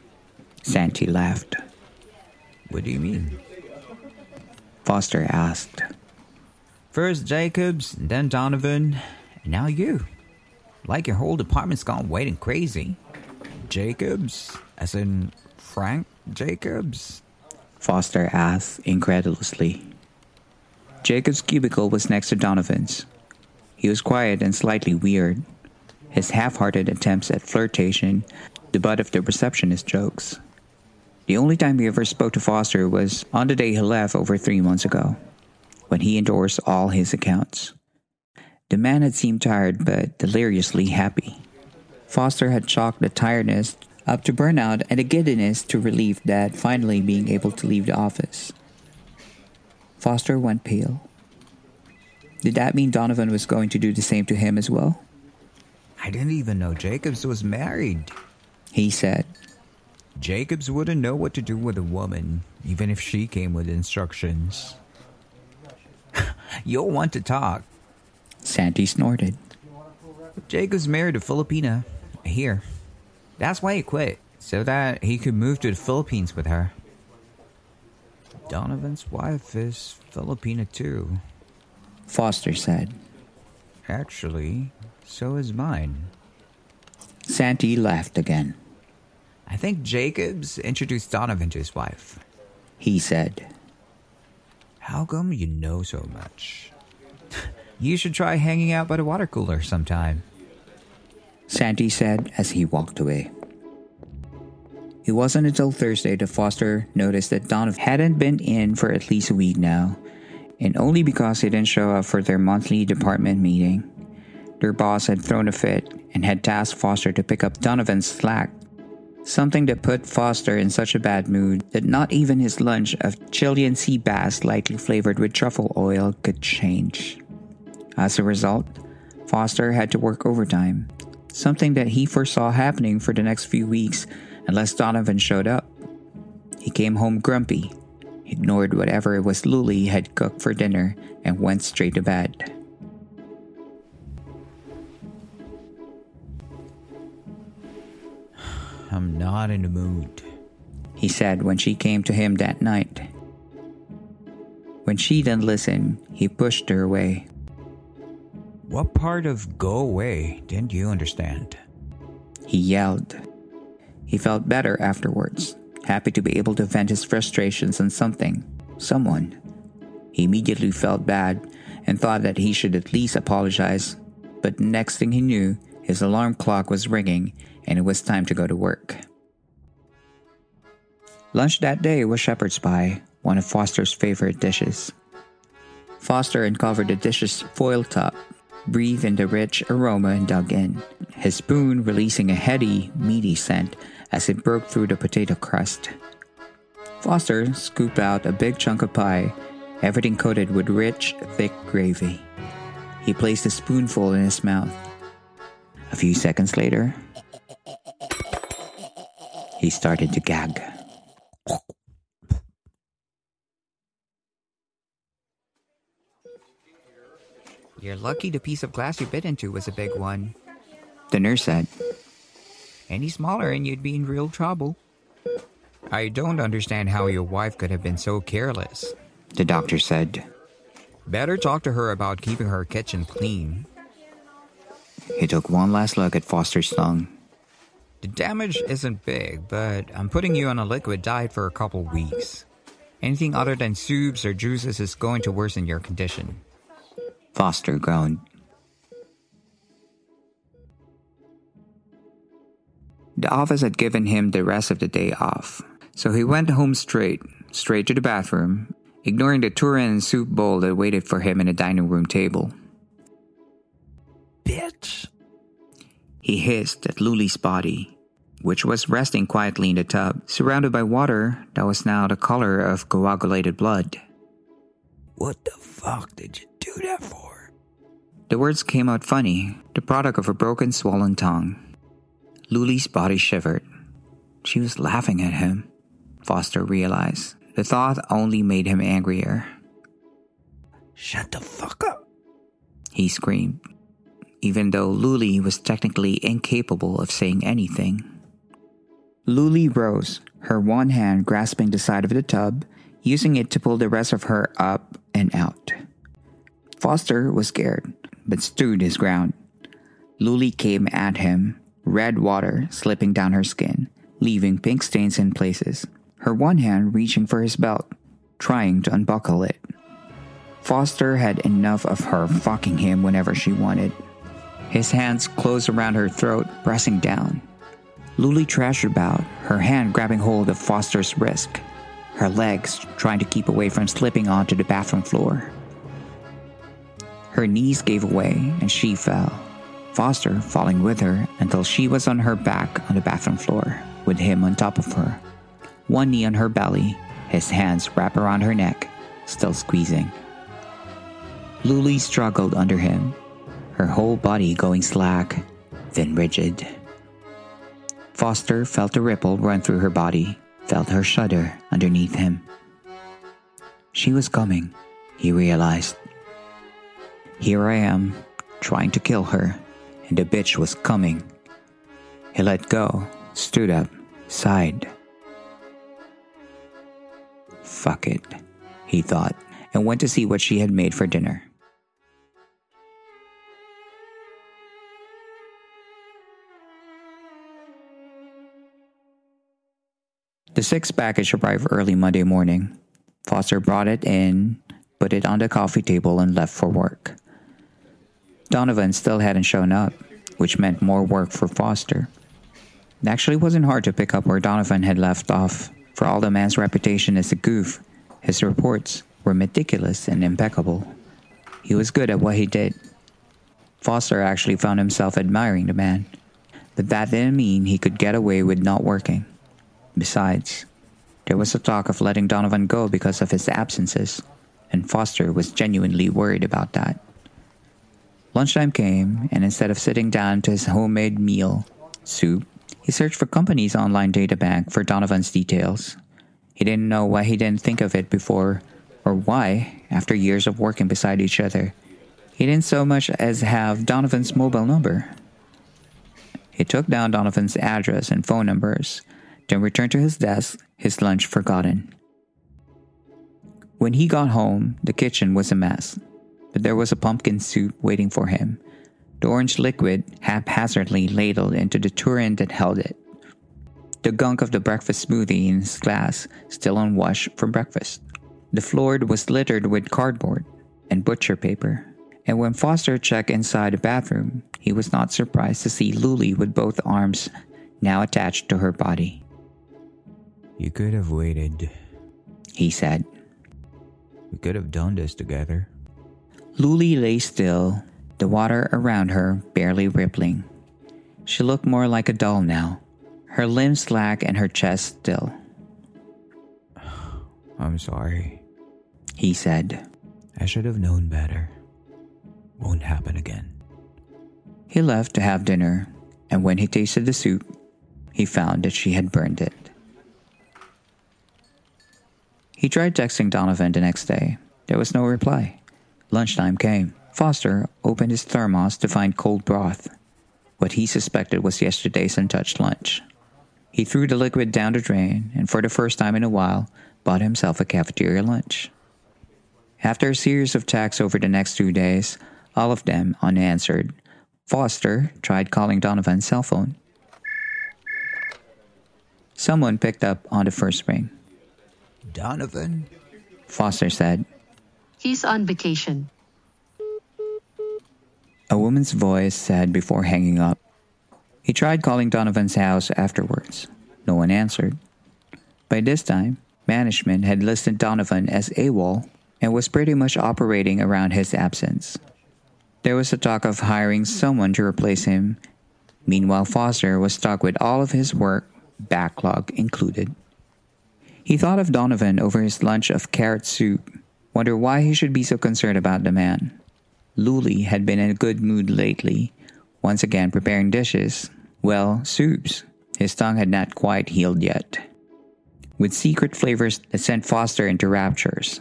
Santi laughed. What do you mean? Foster asked. First Jacobs, then Donovan, and now you. Like your whole department's gone waiting crazy. Jacobs? As in Frank Jacobs? Foster asked incredulously. Jacob's cubicle was next to Donovan's. He was quiet and slightly weird, his half hearted attempts at flirtation, the butt of the receptionist's jokes. The only time he ever spoke to Foster was on the day he left over three months ago, when he endorsed all his accounts. The man had seemed tired but deliriously happy. Foster had chalked the tiredness up to burnout and the giddiness to relief that finally being able to leave the office. Foster went pale. Did that mean Donovan was going to do the same to him as well? I didn't even know Jacobs was married. He said. Jacobs wouldn't know what to do with a woman, even if she came with instructions. You'll want to talk. Santi snorted. Jacobs married a Filipina. Here. That's why he quit, so that he could move to the Philippines with her. Donovan's wife is Filipina too. Foster said. Actually, so is mine. Santi laughed again. I think Jacobs introduced Donovan to his wife. He said. How come you know so much? you should try hanging out by the water cooler sometime. Santi said as he walked away. It wasn't until Thursday that Foster noticed that Donovan hadn't been in for at least a week now, and only because he didn't show up for their monthly department meeting. Their boss had thrown a fit and had tasked Foster to pick up Donovan's slack, something that put Foster in such a bad mood that not even his lunch of Chilean sea bass lightly flavored with truffle oil could change. As a result, Foster had to work overtime, something that he foresaw happening for the next few weeks unless Donovan showed up. He came home grumpy, ignored whatever it was Luli had cooked for dinner, and went straight to bed. I'm not in the mood, he said when she came to him that night. When she didn't listen, he pushed her away. What part of go away didn't you understand? He yelled. He felt better afterwards, happy to be able to vent his frustrations on something, someone. He immediately felt bad and thought that he should at least apologize, but next thing he knew, his alarm clock was ringing and it was time to go to work. Lunch that day was shepherd's pie, one of Foster's favorite dishes. Foster uncovered the dish's foil top, breathed in the rich aroma, and dug in, his spoon releasing a heady, meaty scent as it broke through the potato crust. Foster scooped out a big chunk of pie, everything coated with rich, thick gravy. He placed a spoonful in his mouth. A few seconds later, He started to gag. You're lucky the piece of glass you bit into was a big one. The nurse said, Any smaller and you'd be in real trouble. I don't understand how your wife could have been so careless. The doctor said. Better talk to her about keeping her kitchen clean. He took one last look at Foster's tongue. The damage isn't big, but I'm putting you on a liquid diet for a couple weeks. Anything other than soups or juices is going to worsen your condition. Foster groaned. The office had given him the rest of the day off, so he went home straight, straight to the bathroom, ignoring the tureen soup bowl that waited for him in the dining room table. Bitch! He hissed at Luli's body, which was resting quietly in the tub, surrounded by water that was now the color of coagulated blood. What the fuck did you do that for? The words came out funny, the product of a broken, swollen tongue. Luli's body shivered. She was laughing at him, Foster realized. The thought only made him angrier. Shut the fuck up! He screamed, even though Luli was technically incapable of saying anything. Luli rose, her one hand grasping the side of the tub, using it to pull the rest of her up and out. Foster was scared, but stood his ground. Luli came at him, red water slipping down her skin, leaving pink stains in places, her one hand reaching for his belt, trying to unbuckle it. Foster had enough of her fucking him whenever she wanted. His hands closed around her throat, pressing down. Luli trashed about, her hand grabbing hold of Foster's wrist, her legs trying to keep away from slipping onto the bathroom floor. Her knees gave way and she fell. Foster falling with her until she was on her back on the bathroom floor, with him on top of her. One knee on her belly, his hands wrapped around her neck, still squeezing. Luli struggled under him, her whole body going slack, then rigid. Foster felt a ripple run through her body, felt her shudder underneath him. She was coming, he realized. Here I am, trying to kill her, and the bitch was coming. He let go, stood up, sighed. Fuck it, he thought, and went to see what she had made for dinner. The sixth package arrived early Monday morning. Foster brought it in, put it on the coffee table, and left for work. Donovan still hadn't shown up, which meant more work for Foster. It actually wasn't hard to pick up where Donovan had left off. For all the man's reputation as a goof, his reports were meticulous and impeccable. He was good at what he did. Foster actually found himself admiring the man, but that didn't mean he could get away with not working. Besides, there was a talk of letting Donovan go because of his absences, and Foster was genuinely worried about that. Lunchtime came, and instead of sitting down to his homemade meal, soup, he searched for company's online databank for Donovan's details. He didn't know why he didn't think of it before, or why, after years of working beside each other, he didn't so much as have Donovan's mobile number. He took down Donovan's address and phone numbers, then returned to his desk, his lunch forgotten. When he got home, the kitchen was a mess, but there was a pumpkin soup waiting for him, the orange liquid haphazardly ladled into the tureen that held it. The gunk of the breakfast smoothie in his glass still unwashed from breakfast. The floor was littered with cardboard and butcher paper, and when Foster checked inside the bathroom, he was not surprised to see Luli with both arms now attached to her body. You could have waited. He said. We could have done this together. Luli lay still, the water around her barely rippling. She looked more like a doll now, her limbs slack and her chest still. I'm sorry, he said. I should have known better. Won't happen again. He left to have dinner, and when he tasted the soup, he found that she had burned it. He tried texting Donovan the next day. There was no reply. Lunchtime came. Foster opened his thermos to find cold broth. What he suspected was yesterday's untouched lunch. He threw the liquid down the drain and, for the first time in a while, bought himself a cafeteria lunch. After a series of texts over the next two days, all of them unanswered, Foster tried calling Donovan's cell phone. Someone picked up on the first ring. Donovan? Foster said. He's on vacation. A woman's voice said before hanging up. He tried calling Donovan's house afterwards. No one answered. By this time, management had listed Donovan as AWOL and was pretty much operating around his absence. There was a talk of hiring someone to replace him. Meanwhile, Foster was stuck with all of his work, backlog included. He thought of Donovan over his lunch of carrot soup, wondered why he should be so concerned about the man. Luli had been in a good mood lately, once again preparing dishes, well, soups. His tongue had not quite healed yet. With secret flavors that sent Foster into raptures.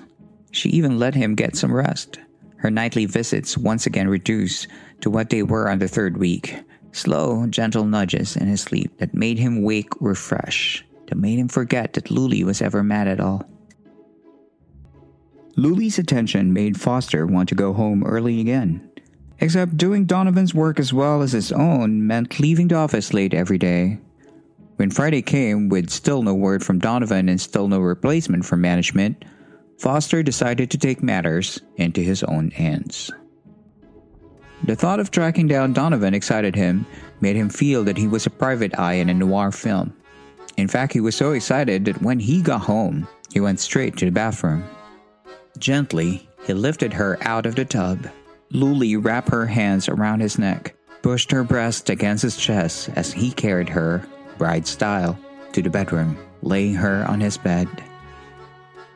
She even let him get some rest. Her nightly visits once again reduced to what they were on the third week slow, gentle nudges in his sleep that made him wake refreshed, that made him forget that Luli was ever mad at all. Luli's attention made Foster want to go home early again. Except doing Donovan's work as well as his own meant leaving the office late every day. When Friday came with still no word from Donovan and still no replacement from management, Foster decided to take matters into his own hands. The thought of tracking down Donovan excited him, made him feel that he was a private eye in a noir film. In fact, he was so excited that when he got home, he went straight to the bathroom. Gently, he lifted her out of the tub. Luli wrapped her hands around his neck, pushed her breast against his chest as he carried her, bride style, to the bedroom, laying her on his bed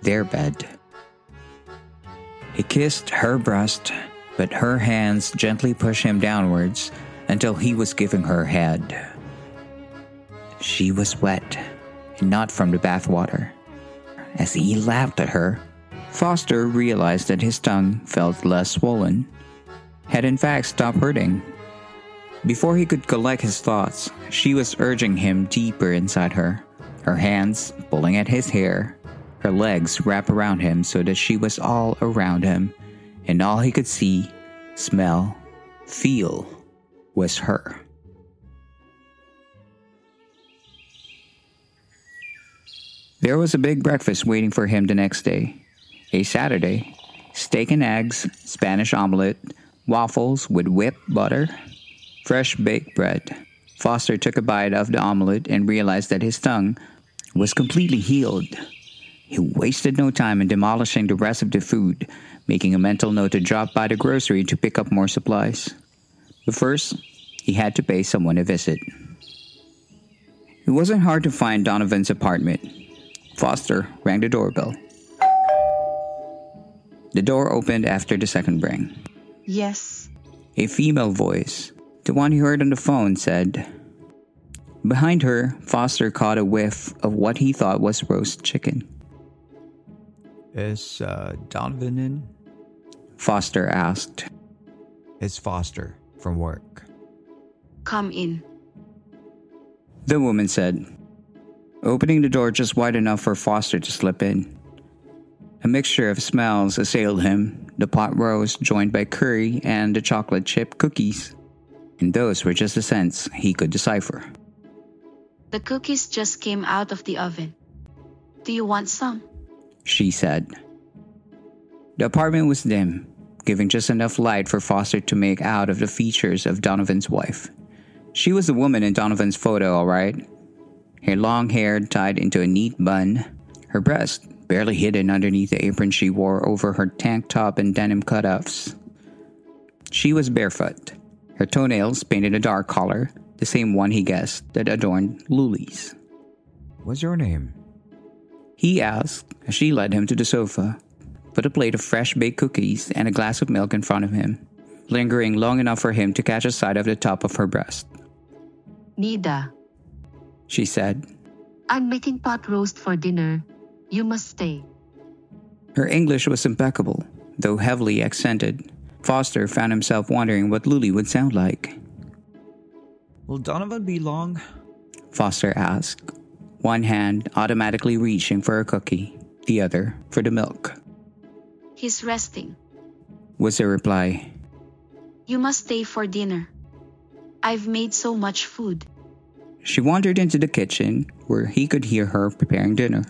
their bed. He kissed her breast, but her hands gently pushed him downwards until he was giving her head. She was wet, not from the bathwater. As he laughed at her, Foster realized that his tongue felt less swollen, had in fact stopped hurting. Before he could collect his thoughts, she was urging him deeper inside her, her hands pulling at his hair her legs wrapped around him so that she was all around him, and all he could see, smell, feel was her. There was a big breakfast waiting for him the next day. A Saturday, steak and eggs, Spanish omelet, waffles with whipped butter, fresh baked bread. Foster took a bite of the omelet and realized that his tongue was completely healed. He wasted no time in demolishing the rest of the food, making a mental note to drop by the grocery to pick up more supplies. But first, he had to pay someone a visit. It wasn't hard to find Donovan's apartment. Foster rang the doorbell. The door opened after the second ring. Yes. A female voice, the one he heard on the phone, said, Behind her, Foster caught a whiff of what he thought was roast chicken. Is uh, Donovan in? Foster asked. It's Foster from work. Come in. The woman said, opening the door just wide enough for Foster to slip in. A mixture of smells assailed him the pot roast, joined by curry and the chocolate chip cookies. And those were just the scents he could decipher. The cookies just came out of the oven. Do you want some? she said. The apartment was dim, giving just enough light for Foster to make out of the features of Donovan's wife. She was the woman in Donovan's photo, all right. Her long hair tied into a neat bun, her breast barely hidden underneath the apron she wore over her tank top and denim cutoffs. She was barefoot, her toenails painted a dark color, the same one he guessed that adorned Luli's. What's your name? He asked as she led him to the sofa, put a plate of fresh baked cookies and a glass of milk in front of him, lingering long enough for him to catch a sight of the top of her breast. Nida. she said. I'm making pot roast for dinner. You must stay. Her English was impeccable, though heavily accented. Foster found himself wondering what Luli would sound like. Will Donovan be long? Foster asked, one hand automatically reaching for a cookie, the other for the milk. He's resting. Was the reply. You must stay for dinner. I've made so much food. She wandered into the kitchen where he could hear her preparing dinner.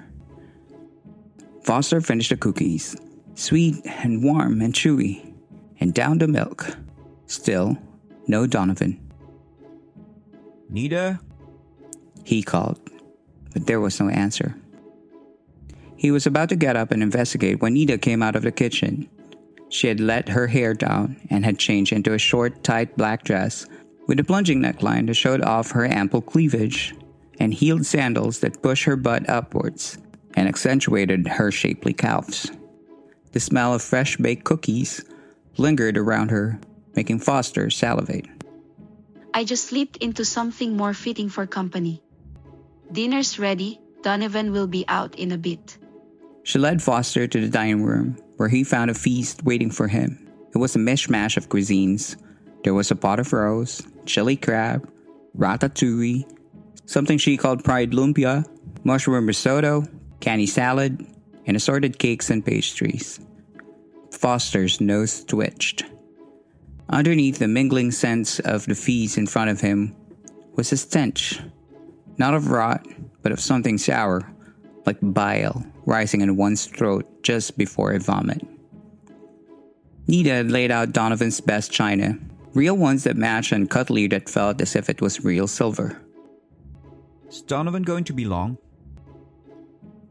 Foster finished the cookies, sweet and warm and chewy, and down the milk. Still, no Donovan. Nita? He called, but there was no answer. He was about to get up and investigate when Nita came out of the kitchen. She had let her hair down and had changed into a short, tight black dress with a plunging neckline that showed off her ample cleavage, and heeled sandals that pushed her butt upwards and accentuated her shapely calves. The smell of fresh baked cookies lingered around her, making Foster salivate. I just slipped into something more fitting for company. Dinner's ready. Donovan will be out in a bit. She led Foster to the dining room, where he found a feast waiting for him. It was a mishmash of cuisines. There was a pot of roast, chili crab, ratatouille, something she called pride lumpia, mushroom risotto, candy salad, and assorted cakes and pastries. Foster's nose twitched. Underneath the mingling scents of the feast in front of him was a stench, not of rot, but of something sour, like bile rising in one's throat just before a vomit. Nita laid out Donovan's best china, real ones that matched and cutlery that felt as if it was real silver. Is Donovan going to be long?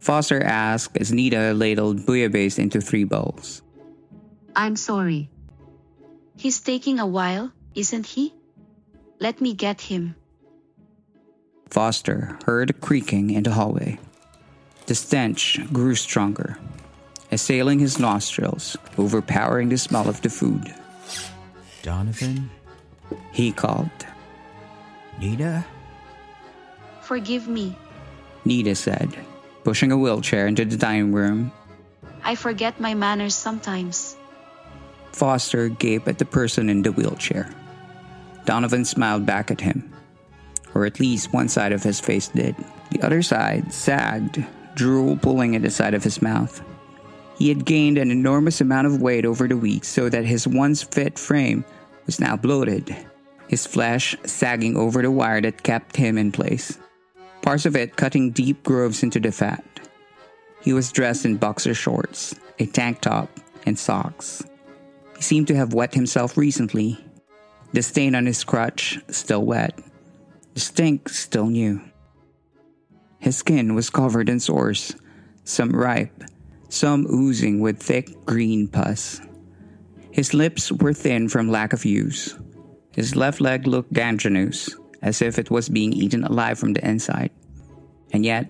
Foster asked as Nita ladled bouillabaisse into three bowls. I'm sorry. He's taking a while, isn't he? Let me get him. Foster heard a creaking in the hallway. The stench grew stronger, assailing his nostrils, overpowering the smell of the food. Donovan? He called. Nita? Forgive me. Nita said, pushing a wheelchair into the dining room. I forget my manners sometimes. Foster gaped at the person in the wheelchair. Donovan smiled back at him, or at least one side of his face did. The other side sagged, drool pulling at the side of his mouth. He had gained an enormous amount of weight over the weeks so that his once fit frame was now bloated, his flesh sagging over the wire that kept him in place, parts of it cutting deep grooves into the fat. He was dressed in boxer shorts, a tank top, and socks. He seemed to have wet himself recently. The stain on his crotch still wet. The stink still new. His skin was covered in sores, some ripe, some oozing with thick green pus. His lips were thin from lack of use. His left leg looked gangrenous, as if it was being eaten alive from the inside. And yet,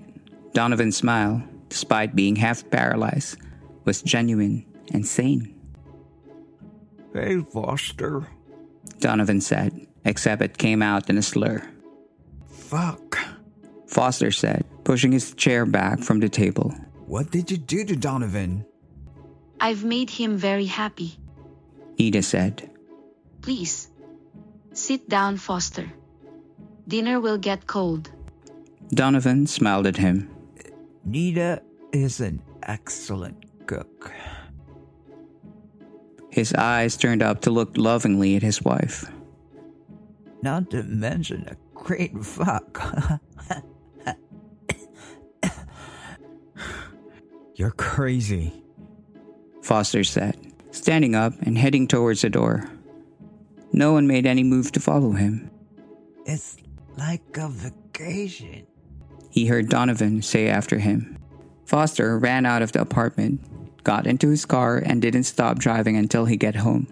Donovan's smile, despite being half paralyzed, was genuine and sane. Hey, Foster. Donovan said, except it came out in a slur. Fuck. Foster said, pushing his chair back from the table. What did you do to Donovan? I've made him very happy. Nita said. Please. Sit down, Foster. Dinner will get cold. Donovan smiled at him. Nita is an excellent cook. His eyes turned up to look lovingly at his wife. Not to mention a great fuck. You're crazy. Foster said, standing up and heading towards the door. No one made any move to follow him. It's like a vacation. He heard Donovan say after him. Foster ran out of the apartment, got into his car, and didn't stop driving until he got home.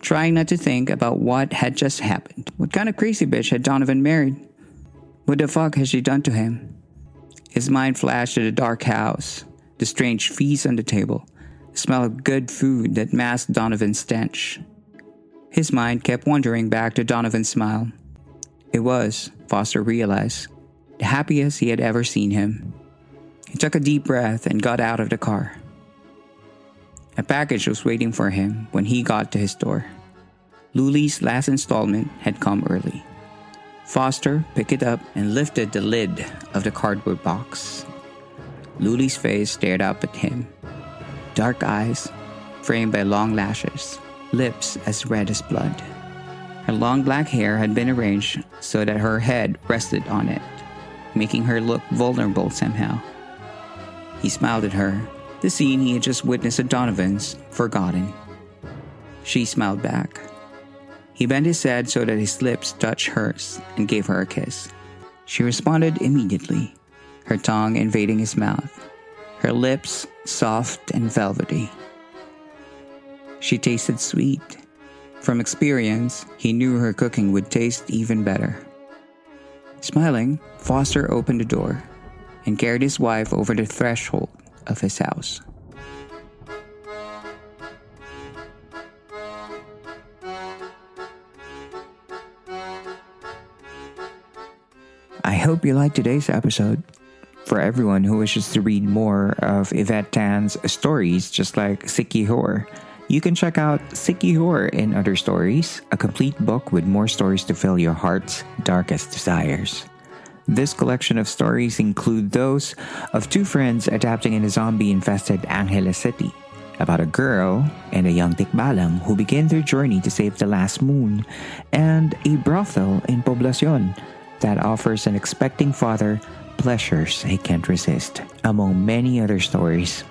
Trying not to think about what had just happened. What kind of crazy bitch had Donovan married? What the fuck had she done to him? His mind flashed to the dark house, the strange feast on the table, the smell of good food that masked Donovan's stench. His mind kept wandering back to Donovan's smile. It was, Foster realized, the happiest he had ever seen him. He took a deep breath and got out of the car. A package was waiting for him when he got to his door. Luli's last installment had come early. Foster picked it up and lifted the lid of the cardboard box. Luli's face stared up at him. Dark eyes, framed by long lashes, lips as red as blood. Her long black hair had been arranged so that her head rested on it, making her look vulnerable somehow. He smiled at her, the scene he had just witnessed at Donovan's forgotten. She smiled back. He bent his head so that his lips touched hers and gave her a kiss. She responded immediately, her tongue invading his mouth, her lips soft and velvety. She tasted sweet. From experience, he knew her cooking would taste even better. Smiling, Foster opened the door and carried his wife over the threshold of his house. I hope you liked today's episode. For everyone who wishes to read more of Yvette Tan's stories, just like Seek Ye Whore, you can check out Seek Ye Whore and Other Stories, a complete book with more stories to fill your heart's darkest desires. This collection of stories include those of two friends adapting in a zombie-infested Angeles City, about a girl and a young tikbalang who begin their journey to save the last moon, and a brothel in Poblacion that offers an expecting father pleasures he can't resist, among many other stories.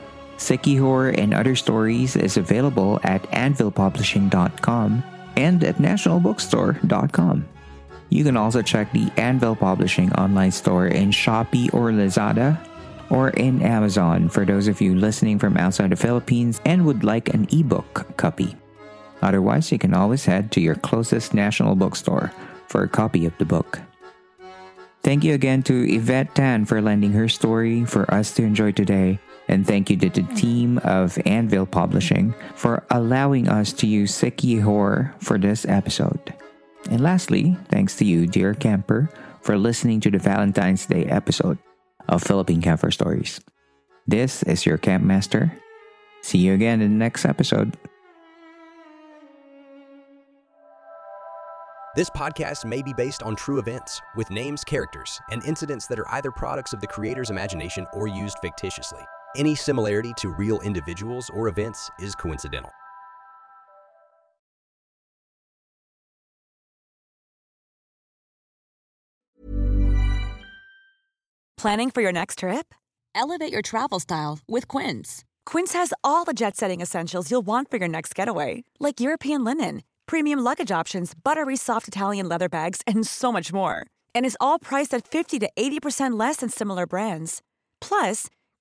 Seek Ye Whore and Other Stories is available at anvilpublishing.com and at nationalbookstore.com. You can also check the Anvil Publishing online store in Shopee or Lazada or in Amazon for those of you listening from outside the Philippines and would like an ebook copy. Otherwise, you can always head to your closest national bookstore for a copy of the book. Thank you again to Yvette Tan for lending her story for us to enjoy today. And thank you to the team of Anvil Publishing for allowing us to use Seek Ye Whore for this episode. And lastly, thanks to you, dear camper, for listening to the Valentine's Day episode of Philippine Campfire Stories. This is your Camp Master. See you again in the next episode. This podcast may be based on true events, with names, characters, and incidents that are either products of the creator's imagination or used fictitiously. Any similarity to real individuals or events is coincidental. Planning for your next trip? Elevate your travel style with Quince. Quince has all the jet setting essentials you'll want for your next getaway, like European linen, premium luggage options, buttery soft Italian leather bags, and so much more. And is all priced at 50 to 80% less than similar brands. Plus,